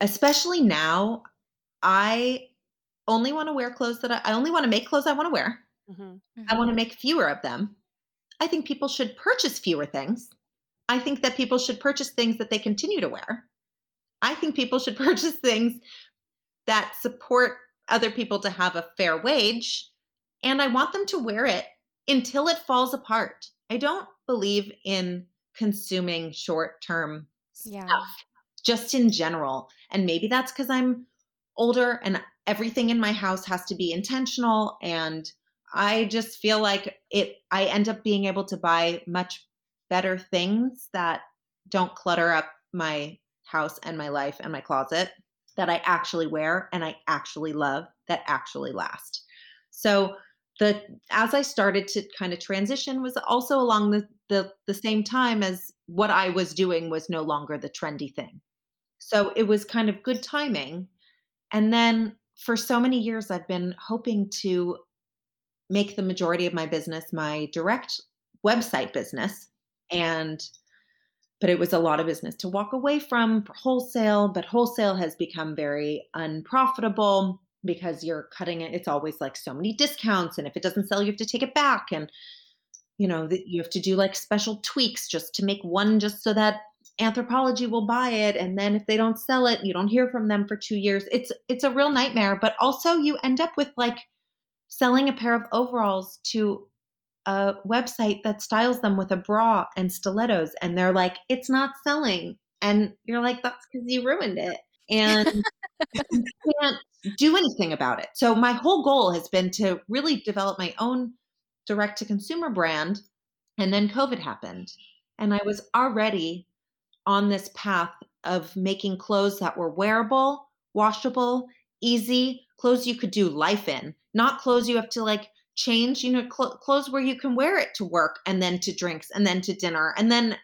especially now, I only want to wear clothes that I, I only want to make clothes I want to wear. Mhm. I want to make fewer of them. I think people should purchase fewer things. I think that people should purchase things that they continue to wear. I think people should purchase things that support other people to have a fair wage. And I want them to wear it until it falls apart. I don't believe in consuming short term Yeah. stuff, just in general. And maybe that's because I'm older and everything in my house has to be intentional. And I just feel like it, I end up being able to buy much better things that don't clutter up my house and my life and my closet that I actually wear and I actually love that actually last. So the as I started to kind of transition was also along the the the same time as what I was doing was no longer the trendy thing. So it was kind of good timing. And then for so many years I've been hoping to make the majority of my business my direct website business and but it was a lot of business to walk away from wholesale but wholesale has become very unprofitable because you're cutting it it's always like so many discounts and if it doesn't sell you have to take it back and you know that you have to do like special tweaks just to make one just so that Anthropologie will buy it and then if they don't sell it you don't hear from them for 2 years. It's it's a real nightmare but also you end up with like selling a pair of overalls to a website that styles them with a bra and stilettos and they're like it's not selling. And you're like that's cuz you ruined it. And you can't do anything about it. So my whole goal has been to really develop my own direct to consumer brand and then COVID happened and I was already on this path of making clothes that were wearable, washable, easy, clothes you could do life in, not clothes you have to like change, you know, cl- clothes where you can wear it to work and then to drinks and then to dinner and then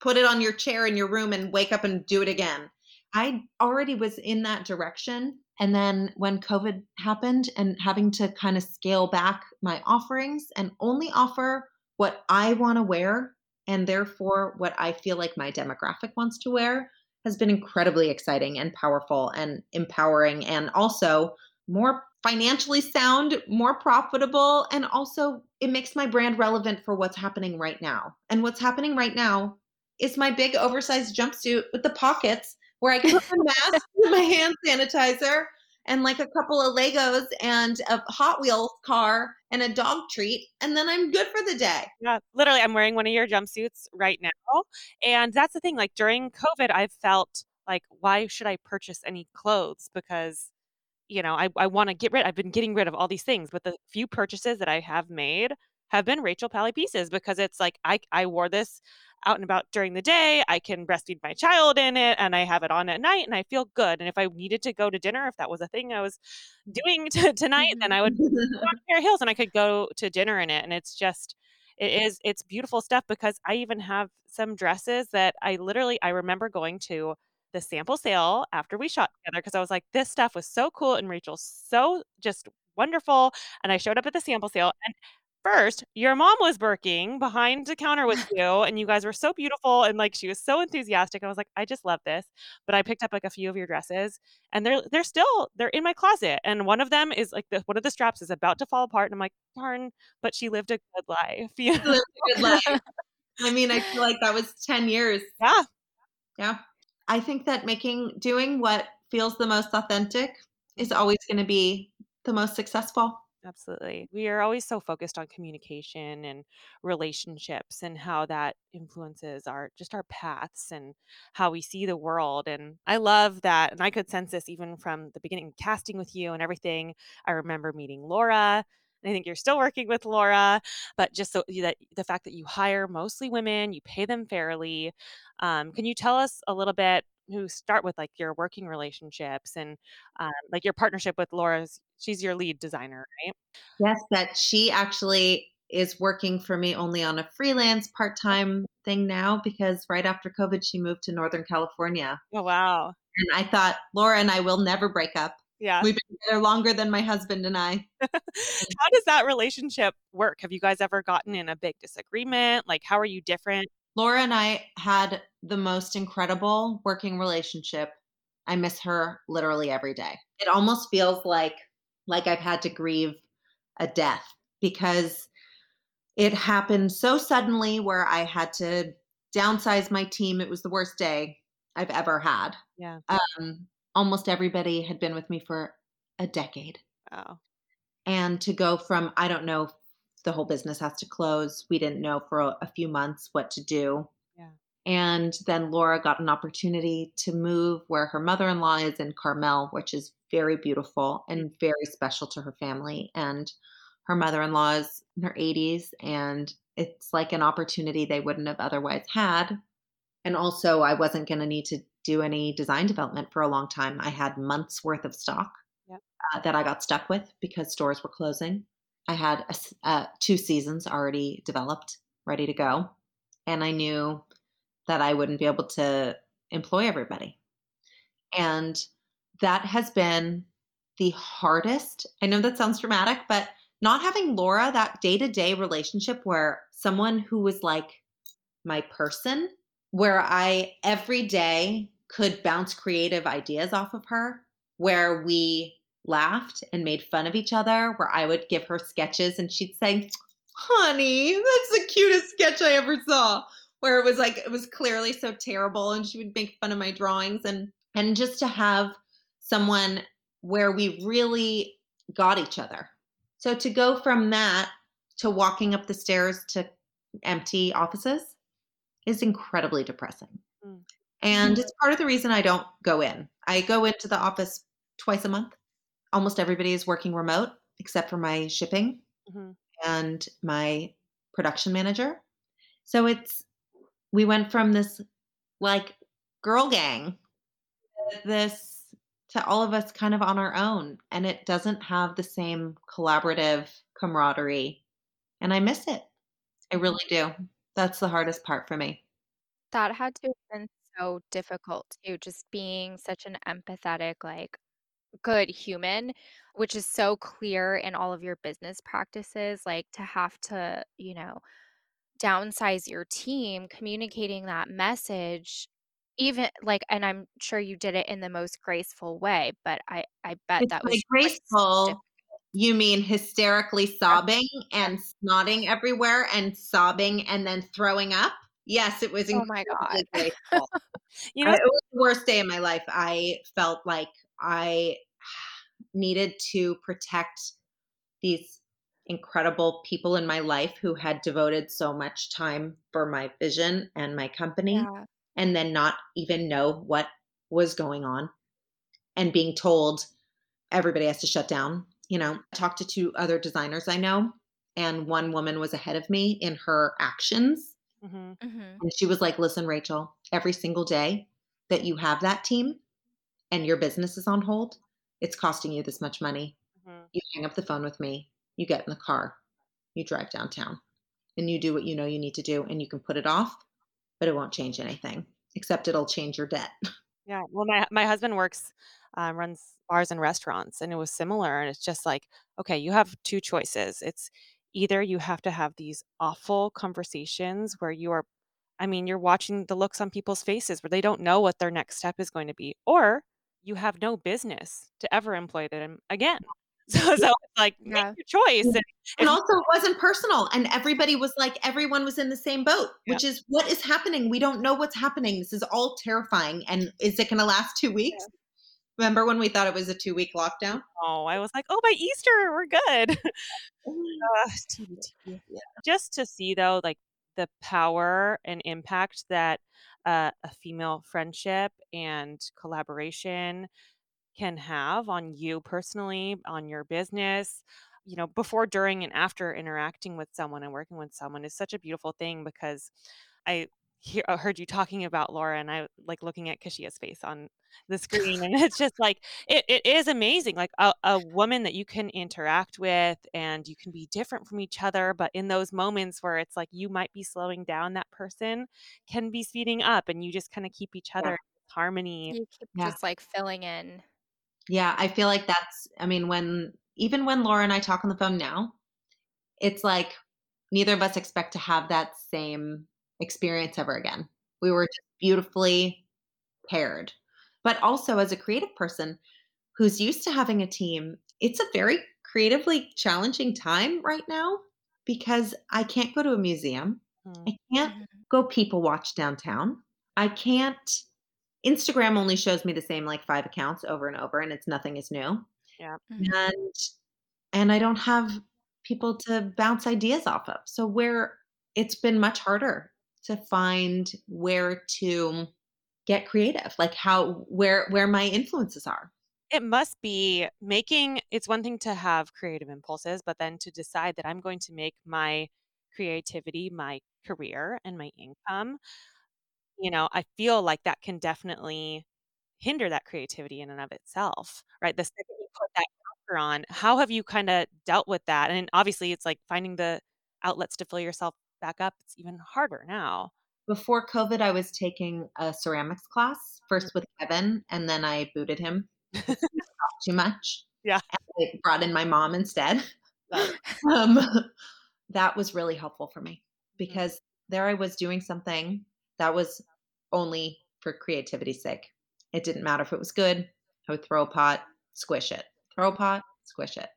put it on your chair in your room and wake up and do it again. I already was in that direction. And then when COVID happened and having to kind of scale back my offerings and only offer what I want to wear and therefore what I feel like my demographic wants to wear has been incredibly exciting and powerful and empowering and also more financially sound, more profitable, and also it makes my brand relevant for what's happening right now. And what's happening right now is my big oversized jumpsuit with the pockets where I put my mask, my hand sanitizer, and like a couple of Legos and a Hot Wheels car and a dog treat, and then I'm good for the day. Yeah, literally, I'm wearing one of your jumpsuits right now. And that's the thing, like during COVID, I've felt like, why should I purchase any clothes? Because, you know, I, I want to get rid, I've been getting rid of all these things, but the few purchases that I have made have been Rachel Pally pieces because it's like I, I wore this out and about during the day. I can breastfeed my child in it and I have it on at night and I feel good. And if I needed to go to dinner, if that was a thing I was doing t- tonight, then I would put on mm-hmm. a pair of heels and I could go to dinner in it. And it's just, it is, it's beautiful stuff because I even have some dresses that I literally, I remember going to the sample sale after we shot together because I was like, this stuff was so cool and Rachel's so just wonderful. And I showed up at the sample sale and first your mom was working behind the counter with you and you guys were so beautiful and like she was so enthusiastic. I was like, I just love this. But I picked up like a few of your dresses and they're they're still they're in my closet. And one of them is like the one of the straps is about to fall apart. And I'm like, darn, but she lived a good life. You know? Lived a good life. I mean, I feel like that was 10 years. Yeah. Yeah. I think that making, doing what feels the most authentic is mm-hmm. always going to be the most successful. Absolutely. We are always so focused on communication and relationships and how that influences our just our paths and how we see the world. And I love that. And I could sense this even from the beginning casting with you and everything. I remember meeting Laura I think you're still working with Laura, but just so that the fact that you hire mostly women, you pay them fairly. Um, can you tell us a little bit? Who start with like your working relationships and um, like your partnership with Laura's. She's your lead designer, right? Yes, that she actually is working for me only on a freelance part time thing now because right after COVID, she moved to Northern California. Oh, wow. And I thought, Laura and I will never break up. Yeah. We've been together longer than my husband and I. how does that relationship work? Have you guys ever gotten in a big disagreement? Like, how are you different? Laura and I had the most incredible working relationship. I miss her literally every day. It almost feels like like I've had to grieve a death because it happened so suddenly where I had to downsize my team. It was the worst day I've ever had. Yeah. Um, almost everybody had been with me for a decade. Oh. And to go from, I don't know, the whole business has to close. We didn't know for a, a few months what to do. Yeah. And then Laura got an opportunity to move where her mother in law is in Carmel, which is very beautiful and very special to her family. And her mother in law is in her 80s, and it's like an opportunity they wouldn't have otherwise had. And also, I wasn't going to need to do any design development for a long time. I had months worth of stock yep. uh, that I got stuck with because stores were closing. I had a, uh, two seasons already developed, ready to go. And I knew that I wouldn't be able to employ everybody. And that has been the hardest. I know that sounds dramatic, but not having Laura, that day to day relationship where someone who was like my person, where I every day could bounce creative ideas off of her, where we laughed and made fun of each other, where I would give her sketches and she'd say, Honey, that's the cutest sketch I ever saw. Where it was like, it was clearly so terrible and she would make fun of my drawings and and just to have someone where we really got each other so to go from that to walking up the stairs to empty offices is incredibly depressing. Mm. And it's part of the reason I don't go in. I go into the office twice a month. Almost everybody is working remote except for my shipping mm-hmm. and my production manager. So it's we went from this like girl gang this to all of us kind of on our own and it doesn't have the same collaborative camaraderie and i miss it i mm-hmm. really do that's the hardest part for me that had to have been so difficult too just being such an empathetic like good human which is so clear in all of your business practices like to have to you know downsize your team communicating that message even like and i'm sure you did it in the most graceful way but i i bet it's that was graceful. you mean hysterically sobbing and snotting everywhere and sobbing and then throwing up? Yes it was oh my god. you know it was the worst day of my life. I felt like i needed to protect these incredible people in my life who had devoted so much time for my vision and my company yeah and then not even know what was going on and being told everybody has to shut down. You know, I talked to two other designers I know, and one woman was ahead of me in her actions. Mm-hmm. Mm-hmm. And she was like, Listen, Rachel, every single day that you have that team and your business is on hold, it's costing you this much money. Mm-hmm. You hang up the phone with me, you get in the car, you drive downtown, and you do what you know you need to do, and you can put it off but it won't change anything except it'll change your debt. Yeah. Well, my my husband works, um, runs bars and restaurants, and it was similar. And it's just like, okay, you have two choices. It's either you have to have these awful conversations where you are, I mean, you're watching the looks on people's faces where they don't know what their next step is going to be, or you have no business to ever employ them again. So, so it's like yeah. make your choice. And, and, also it wasn't personal. And everybody was like, everyone was in the same boat, which is what is happening. We don't know what's happening. This is all terrifying. And is it gonna last two weeks? Yeah. Remember when we thought it was a two week lockdown? Oh, I was like, oh, by Easter, we're good. uh. Just to see though, like the power and impact that uh, a female friendship and collaboration can have on you personally, on your business. you know, before, during, and after interacting with someone and working with someone is such a beautiful thing because I hear, I heard you talking about Laura and I like looking at Kashia's face on the screen and it's just like it, it is amazing like a, a woman that you can interact with and you can be different from each other but in those moments where it's like you might be slowing down that person can be speeding up and you just kind of keep each other Yeah. in harmony You keep Yeah. just like filling in. Yeah, I feel like that's, I mean, when, even when Laura and I talk on the phone now, it's like neither of us expect to have that same experience ever again. We were just beautifully paired. But also, as a creative person who's used to having a team, it's a very creatively challenging time right now because I can't go to a museum. I can't Mhm. go people watch downtown. I can't. Instagram only shows me the same like five accounts over and over, and it's nothing is new. yeah Mhm. And and I don't have people to bounce ideas off of. So where it's been much harder to find where to get creative, like how where where my influences are. it must be making it's one thing to have creative impulses but then to decide that i'm going to make my creativity my career and my income you know i feel like that can definitely hinder that creativity in and of itself right the second you put that on how have you kind of dealt with that and obviously it's like finding the outlets to fill yourself back up it's even harder now Before COVID, I was taking a ceramics class first with Kevin, and then I booted him. because he talked too much. Yeah. And I brought in my mom instead. Um, that was really helpful for me because there I was doing something that was only for creativity's sake. It didn't matter if it was good. I would throw a pot, squish it. Throw a pot, squish it.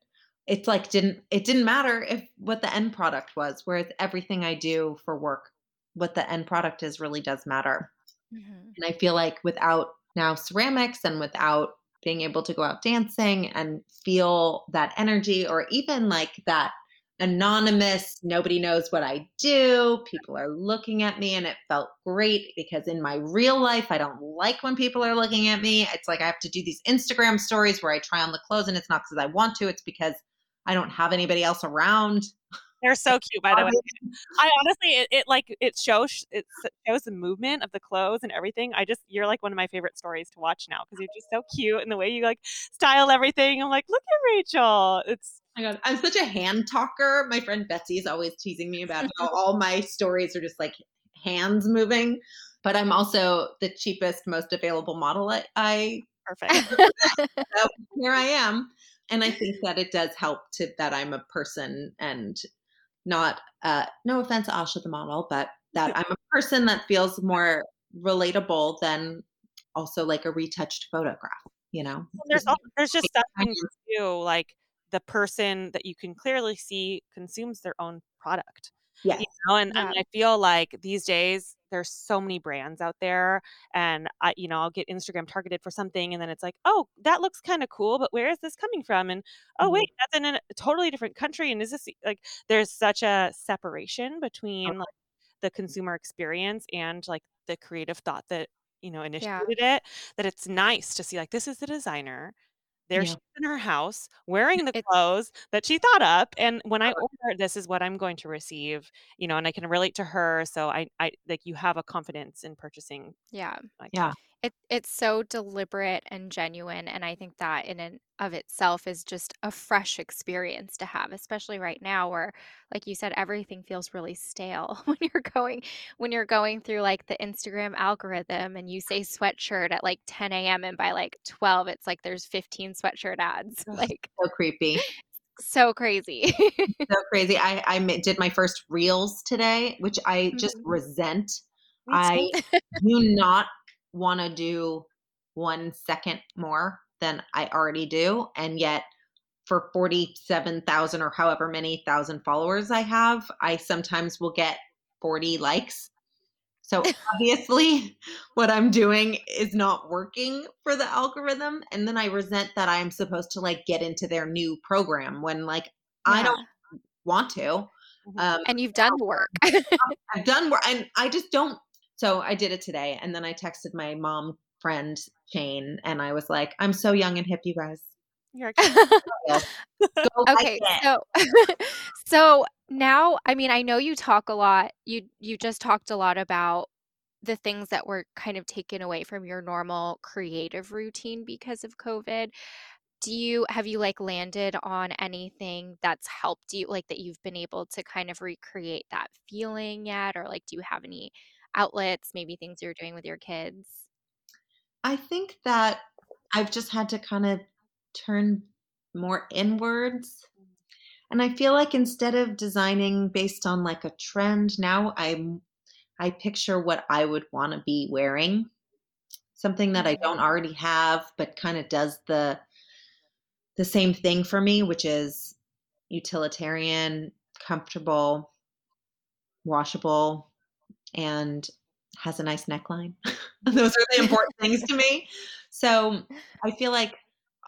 It's like didn't it didn't matter if what the end product was. Whereas everything I do for work, what the end product is really does matter. mm-hmm. And I feel like without now ceramics and without being able to go out dancing and feel that energy or even like that anonymous, nobody knows what I do, people are looking at me, and it felt great because in my real life, I don't like when people are looking at me. It's like I have to do these Instagram stories where I try on the clothes, and it's not because I want to, it's because I don't have anybody else around. they're so cute by the way I honestly, it, it like it shows it shows the movement of the clothes and everything. I just you're like one of my favorite stories to watch now because you're just so cute and the way you like style everything. I'm like, look at Rachel. It's Oh my God, I'm such a hand talker. My friend Betsy is always teasing me about how all my stories are just like hands moving. But I'm also the cheapest, most available model. I, I perfect. so here I am, and I think that it does help to that I'm a person and not. Uh, no offense, Asha the model, but that I'm a person that feels more relatable than also like a retouched photograph. You know, there's al- there's just something time. too like the person that you can clearly see consumes their own product. Yes, you know and, and i feel like these days there's so many brands out there and i you know i'll get instagram targeted for something and then it's like oh that looks kind of cool but where is this coming from? And oh Mhm. wait that's in a totally different country and is this like there's such a separation between like the consumer experience and like the creative thought that you know initiated it that it's nice to see like this is the designer there Yeah. she's in her house wearing the It- clothes that she thought up and when i oh. order this is what i'm going to receive you know and i can relate to her so i i like you have a confidence in purchasing yeah. like Yeah. It it's so deliberate and genuine, and I think that in and of itself is just a fresh experience to have, especially right now where, like you said, everything feels really stale when you're going when you're going through like the Instagram algorithm and you say sweatshirt at like 10 a.m. and by like 12 it's like there's 15 sweatshirt ads. Like so creepy. so crazy. so crazy. I, I did my first reels today, which I just Mhm. resent. I do not want to do one second more than I already do. And yet, for 47,000 or however many thousand followers I have, I sometimes will get 40 likes. So obviously, what I'm doing is not working for the algorithm. And then I resent that I'm supposed to like get into their new program when like I don't want to. Mhm. Um, And you've done the work. I've done work and I just don't. So I did it today. And then I texted my mom friend Shane and I was like, I'm so young and hip, you guys. You're okay, so so now, I mean, I know you talk a lot. You you just talked a lot about the things that were kind of taken away from your normal creative routine because of COVID. Do you have you like landed on anything that's helped you, like that you've been able to kind of recreate that feeling yet? Or like, do you have any outlets, maybe things you're doing with your kids? I think that I've just had to kind of turn more inwards. And I feel like instead of designing based on like a trend, now I'm I picture what I would want to be wearing. Something that I mm-hmm. don't already have, but kind of does the the same thing for me, which is utilitarian, comfortable, washable, and has a nice neckline. Those are the important things to me. So I feel like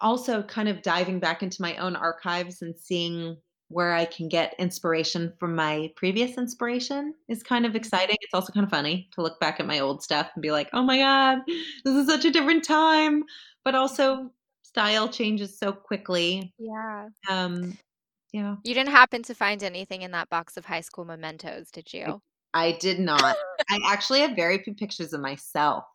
also kind of diving back into my own archives and seeing where I can get inspiration from my previous inspiration is kind of exciting. It's also kind of funny to look back at my old stuff and be like, oh my God, this is such a different time. But also, style changes so quickly. Yeah. Um, yeah. You didn't happen to find anything in that box of high school mementos, did you? I did not. I actually have very few pictures of myself,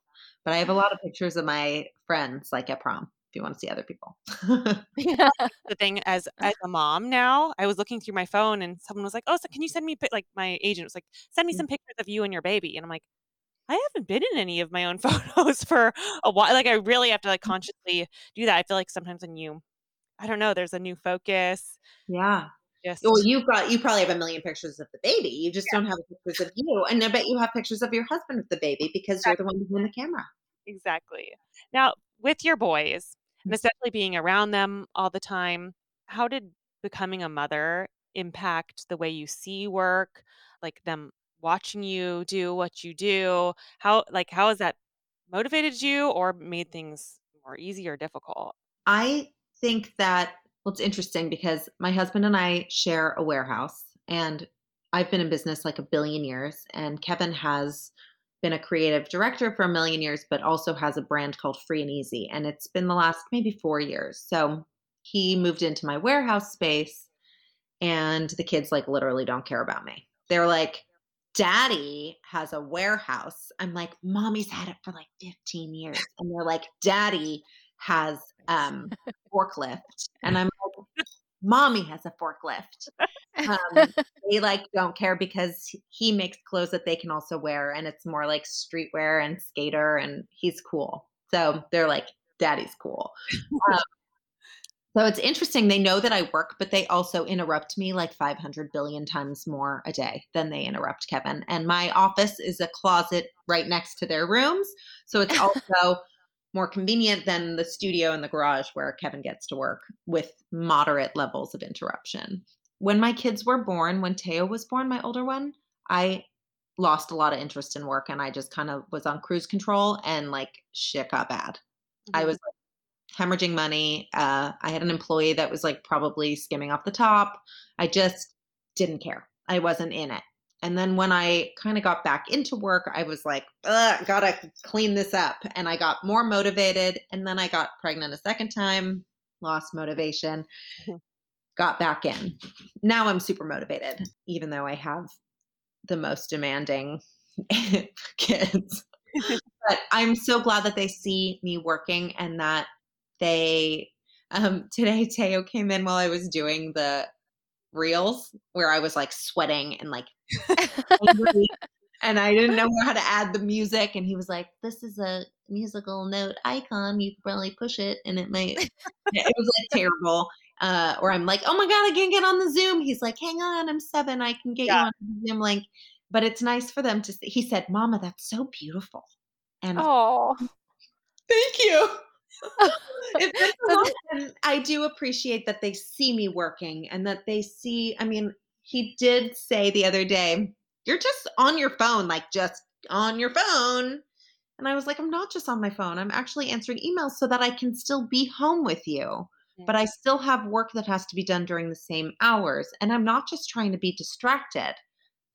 but I have a lot of pictures of my friends, like at prom if you want to see other people. Yeah. the thing as as a mom now, I was looking through my phone and someone was like, "Oh, so can you send me like my agent was like, "Send me Mm. some pictures of you and your baby." And I'm like, I haven't been in any of my own photos for a while. Like I really have to like consciously do that. I feel like sometimes when you, I don't know, there's a new focus. yeah. Just Well, you've got you probably have a million pictures of the baby. You just don't have pictures of you, and I bet you have pictures of your husband with the baby because you're the one behind the camera. exactly. Now with your boys, and Mm. especially being around them all the time, how did becoming a mother impact the way you see work, like them watching you do what you do? How like how has that motivated you or made things more easy or difficult? I think that well, it's interesting because my husband and I share a warehouse, and I've been in business like a billion years, and Kevin has been a creative director for a million years, but also has a brand called Free and Easy, and it's been the last maybe four years. So he moved into my warehouse space, and the kids like literally don't care about me. They're like, Daddy has a warehouse. I'm like, Mommy's had it for like 15 years. And they're like, Daddy has um forklift. And I'm like, Mommy has a forklift. Um, they like don't care because he- makes clothes that they can also wear, and it's more like streetwear and skater, and he's cool. So they're like, Daddy's cool. Um, so it's interesting. They know that I work, but they also interrupt me like 500 billion times more a day than they interrupt Kevin. And my office is a closet right next to their rooms. So it's also more convenient than the studio and the garage where Kevin gets to work with moderate levels of interruption. When my kids were born, when Teo was born, my older one, I lost a lot of interest in work and I just kind of was on cruise control and like shit got bad. I Mhm. was hemorrhaging money. Uh, I had an employee that was like probably skimming off the top. I just didn't care. I wasn't in it. And then when I kind of got back into work, I was like, gotta clean this up. And I got more motivated. And then I got pregnant a second time, lost motivation, Mhm. got back in. Now I'm super motivated, even though I have the most demanding kids. but I'm so glad that they see me working and that they um today Teo came in while I was doing the reels where I was like sweating and like and I didn't know how to add the music and he was like this is a musical note icon you could probably push it and it might it was like terrible uh or I'm like oh my god I can't get on the zoom he's like hang on I'm 7 I can get you on the zoom link but it's nice for them to see. he said mama that's so beautiful and Oh. Thank you. It meant a lot, and I do appreciate that they see me working and that they see. I mean, he did say the other day, "You're just on your phone, like just on your phone." And I was like, "I'm not just on my phone. I'm actually answering emails so that I can still be home with you." But I still have work that has to be done during the same hours, and I'm not just trying to be distracted.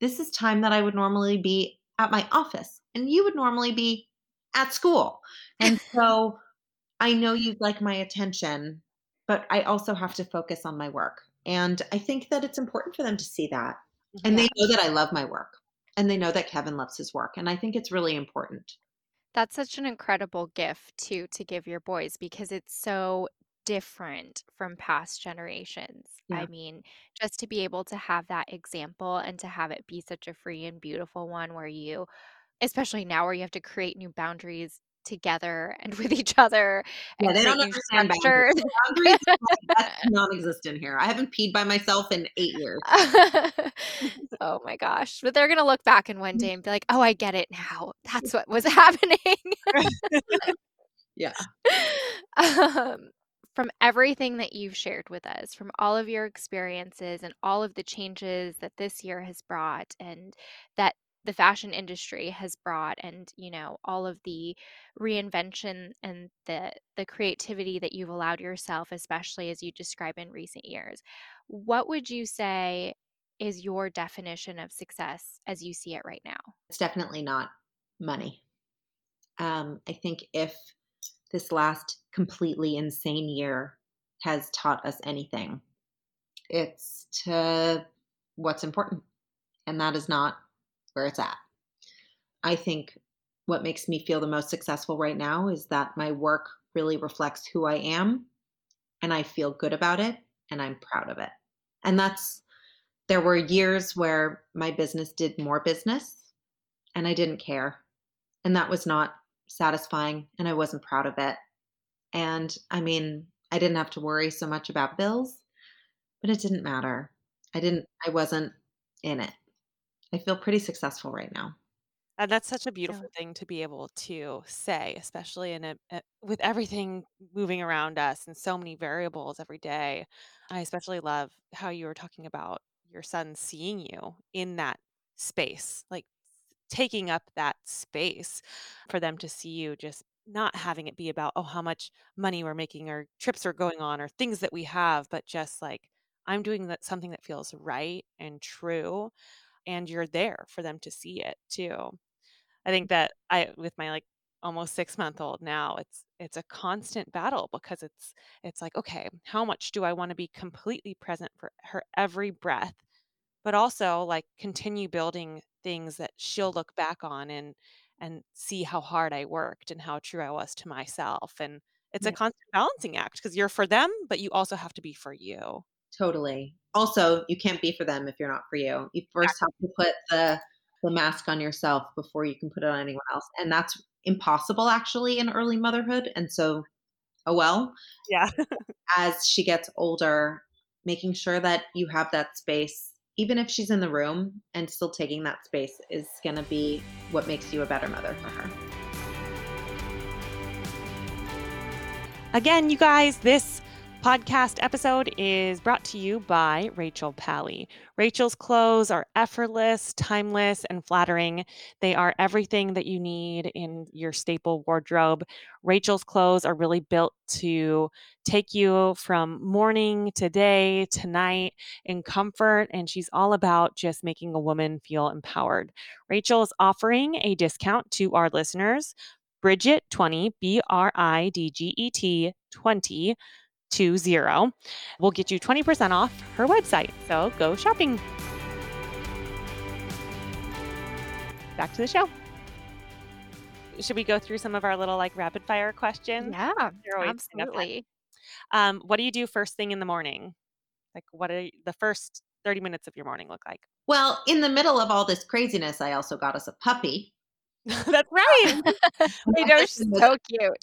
This is time that I would normally be at my office, and you would normally be at school. And so I know you'd like my attention, but I also have to focus on my work. And I think that it's important for them to see that. And they know that I love my work and they know that Kevin loves his work. And I think it's really important. That's such an incredible gift too to give your boys because it's so different from past generations. Yeah. I mean, just to be able to have that example and to have it be such a free and beautiful one where you, especially now where you have to create new boundaries together and with each other. Yeah, and they don't understand boundaries. Boundaries that's non-existent here. I haven't peed by myself in eight years. oh my gosh. But they're going to look back in Mm. one day and be like, oh, I get it now. That's what was happening. Yeah. um, from everything that you've shared with us, from all of your experiences and all of the changes that this year has brought and that the fashion industry has brought and you know all of the reinvention and the the creativity that you've allowed yourself especially as you describe in recent years what would you say is your definition of success as you see it right now It's definitely not money. Um, I think if this last completely insane year has taught us anything, it's to what's important. And that is not where it's at. I think what makes me feel the most successful right now is that my work really reflects who I am and I feel good about it and I'm proud of it. And that's, there were years where my business did more business and I didn't care. And that was not satisfying and I wasn't proud of it. And I mean, I didn't have to worry so much about bills, but it didn't matter. I didn't, I wasn't in it. I feel pretty successful right now. And that's such a beautiful thing to be able to say, especially in a, a with everything moving around us and so many variables every day. I especially love how you were talking about your son seeing you in that space, like taking up that space for them to see you just not having it be about oh how much money we're making or trips are going on or things that we have but just like i'm doing that something that feels right and true and you're there for them to see it too i think that i with my like almost 6 month old now it's it's a constant battle because it's it's like okay how much do i want to be completely present for her every breath but also like continue building things that she'll look back on and and see how hard I worked and how true I was to myself and it's a constant balancing act because you're for them but you also have to be for you. Totally. Also, you can't be for them if you're not for you. You first have to put the the mask on yourself before you can put it on anyone else. And that's impossible actually in early motherhood. And so, oh well, Yeah. as she gets older, making sure that you have that space, even if she's in the room and still taking that space, is going to be what makes you a better mother for her. Again, you guys, this podcast episode is brought to you by Rachel Pally. Rachel's clothes are effortless, timeless, and flattering. They are everything that you need in your staple wardrobe. Rachel's clothes are really built to take you from morning to day to night in comfort, and she's all about just making a woman feel empowered. Rachel is offering a discount to our listeners. Bridget 20, B R I D G E T 20 two zero will get you 20% off her website. So go shopping. Back to the show. Should we go through some of our little like rapid fire questions? yeah They're always kind of fun. absolutely Um, what do you do first thing in the morning? Like, what are the first 30 minutes of your morning look like? Well, in the middle of all this craziness, I also got us a puppy. That's right. they are husband was so cute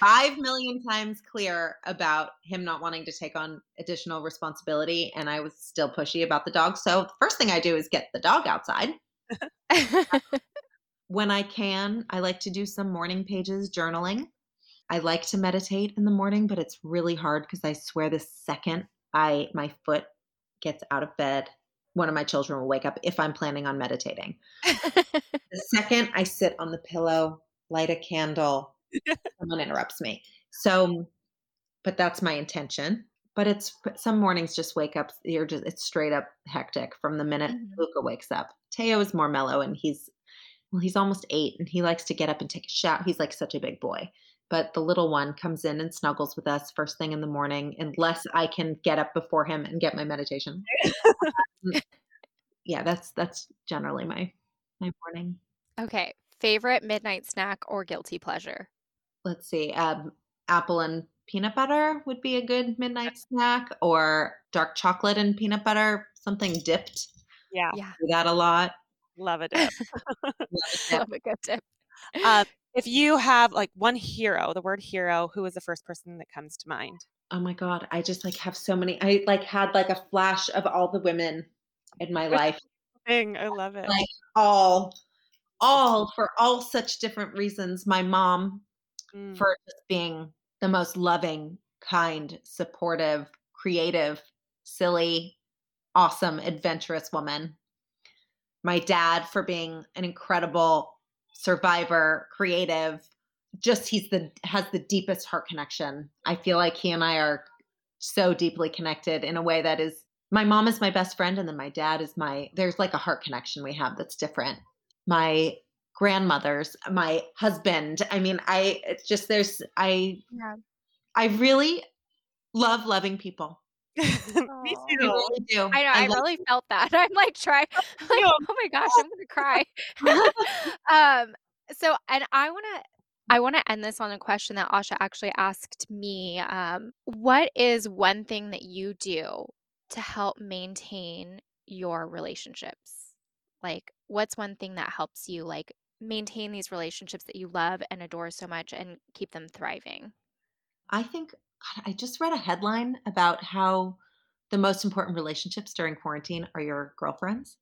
Five million times clear about him not wanting to take on additional responsibility, and I was still pushy about the dog. So, the first thing I do is get the dog outside. When I can, I like to do some morning pages journaling. I like to meditate in the morning, but it's really hard because I swear the second I my foot gets out of bed, one of my children will wake up if I'm planning on meditating. The second I sit on the pillow, light a candle, someone interrupts me. So, but that's my intention. But it's some mornings just wake up, you're just, it's straight up hectic from the minute Mhm. Luca wakes up. Teo is more mellow and he's, well, he's almost eight and he likes to get up and take a shower. He's like such a big boy. but the little one comes in and snuggles with us first thing in the morning, unless I can get up before him and get my meditation. Um, yeah, that's that's generally my my morning. Okay. Favorite midnight snack or guilty pleasure? Let's see. Um, apple and peanut butter would be a good midnight snack, or dark chocolate and peanut butter, something dipped. Yeah, Yeah. Do that a lot. love a dip. Love a dip. Love a good tip. um, if you have like one hero, the word hero, who is the first person that comes to mind? Oh my god, I just like have so many. I like had like a flash of all the women in my life, Thing, I love it. like all, all for all such different reasons. My mom Mm, for just being the most loving, kind, supportive, creative, silly, awesome, adventurous woman. My dad for being an incredible survivor, creative. Just he's the has the deepest heart connection. I feel like he and I are so deeply connected in a way that is my mom is my best friend and then my dad is my there's like a heart connection we have that's different. My grandmothers, my husband. I mean, I it's just there's I Yeah. I really love loving people. Me Aw. I too. really do. I know. I, love- really felt that. I'm like trying. Like, oh my gosh, I'm gonna cry. um. So, and I want to. I want to end this on a question that Asha actually asked me. Um, what is one thing that you do to help maintain your relationships? Like, what's one thing that helps you like maintain these relationships that you love and adore so much and keep them thriving? I think I just read a headline about how the most important relationships during quarantine are your girlfriends.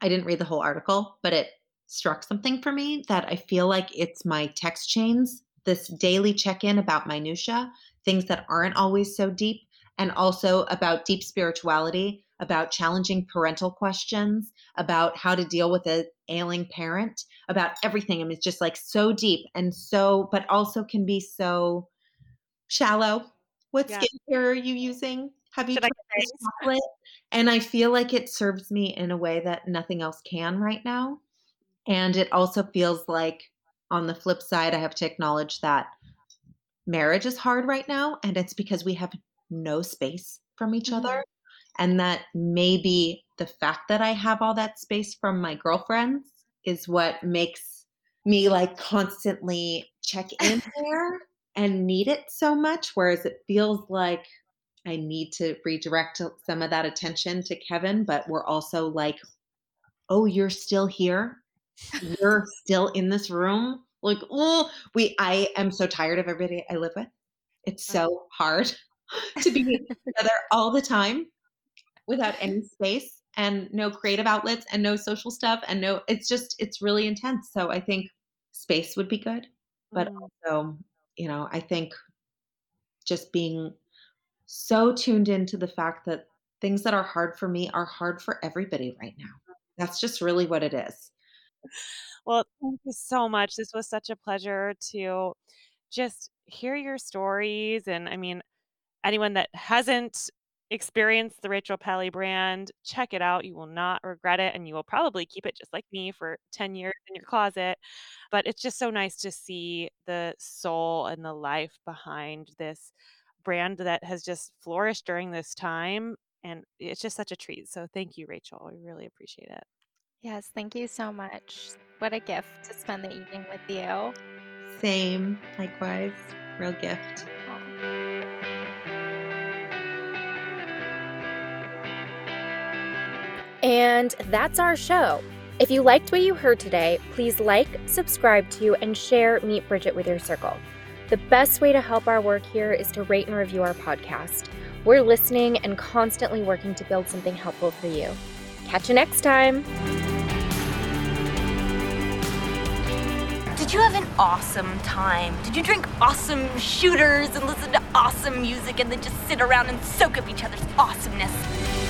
I didn't read the whole article, but it struck something for me that I feel like it's my text chains, this daily check in about minutia, things that aren't always so deep, and also about deep spirituality, about challenging parental questions, about how to deal with an ailing parent, about everything. I mean, it's just like so deep and so, but also can be so shallow. What Yeah. skincare are you using? Have you Should tried chocolate? And I feel like it serves me in a way that nothing else can right now. And it also feels like, on the flip side, I have to acknowledge that marriage is hard right now. And it's because we have no space from each Mhm. other. And that maybe the fact that I have all that space from my girlfriends is what makes me like constantly check in there and need it so much. Whereas it feels like I need to redirect some of that attention to Kevin, but we're also like, oh, you're still here. You're still in this room. Like, oh, we, I am so tired of everybody I live with. It's oh. so hard to be together all the time without any space and no creative outlets and no social stuff. And no, it's just, it's really intense. So I think space would be good. But Mm. also, you know, I think just being so tuned into the fact that things that are hard for me are hard for everybody right now. That's just really what it is. Well, thank you so much. This was such a pleasure to just hear your stories. And I mean, anyone that hasn't experienced the Rachel Pally brand, check it out. You will not regret it. And you will probably keep it just like me for 10 years in your closet. But it's just so nice to see the soul and the life behind this brand that has just flourished during this time. And it's just such a treat. So thank you, Rachel. We really appreciate it. Yes, thank you so much. What a gift to spend the evening with you. Same, likewise, real gift. And that's our show. If you liked what you heard today, please like, subscribe to, and share Meet Bridget with your circle. The best way to help our work here is to rate and review our podcast. We're listening and constantly working to build something helpful for you. Catch you next time. Did you have an awesome time? Did you drink awesome shooters and listen to awesome music and then just sit around and soak up each other's awesomeness?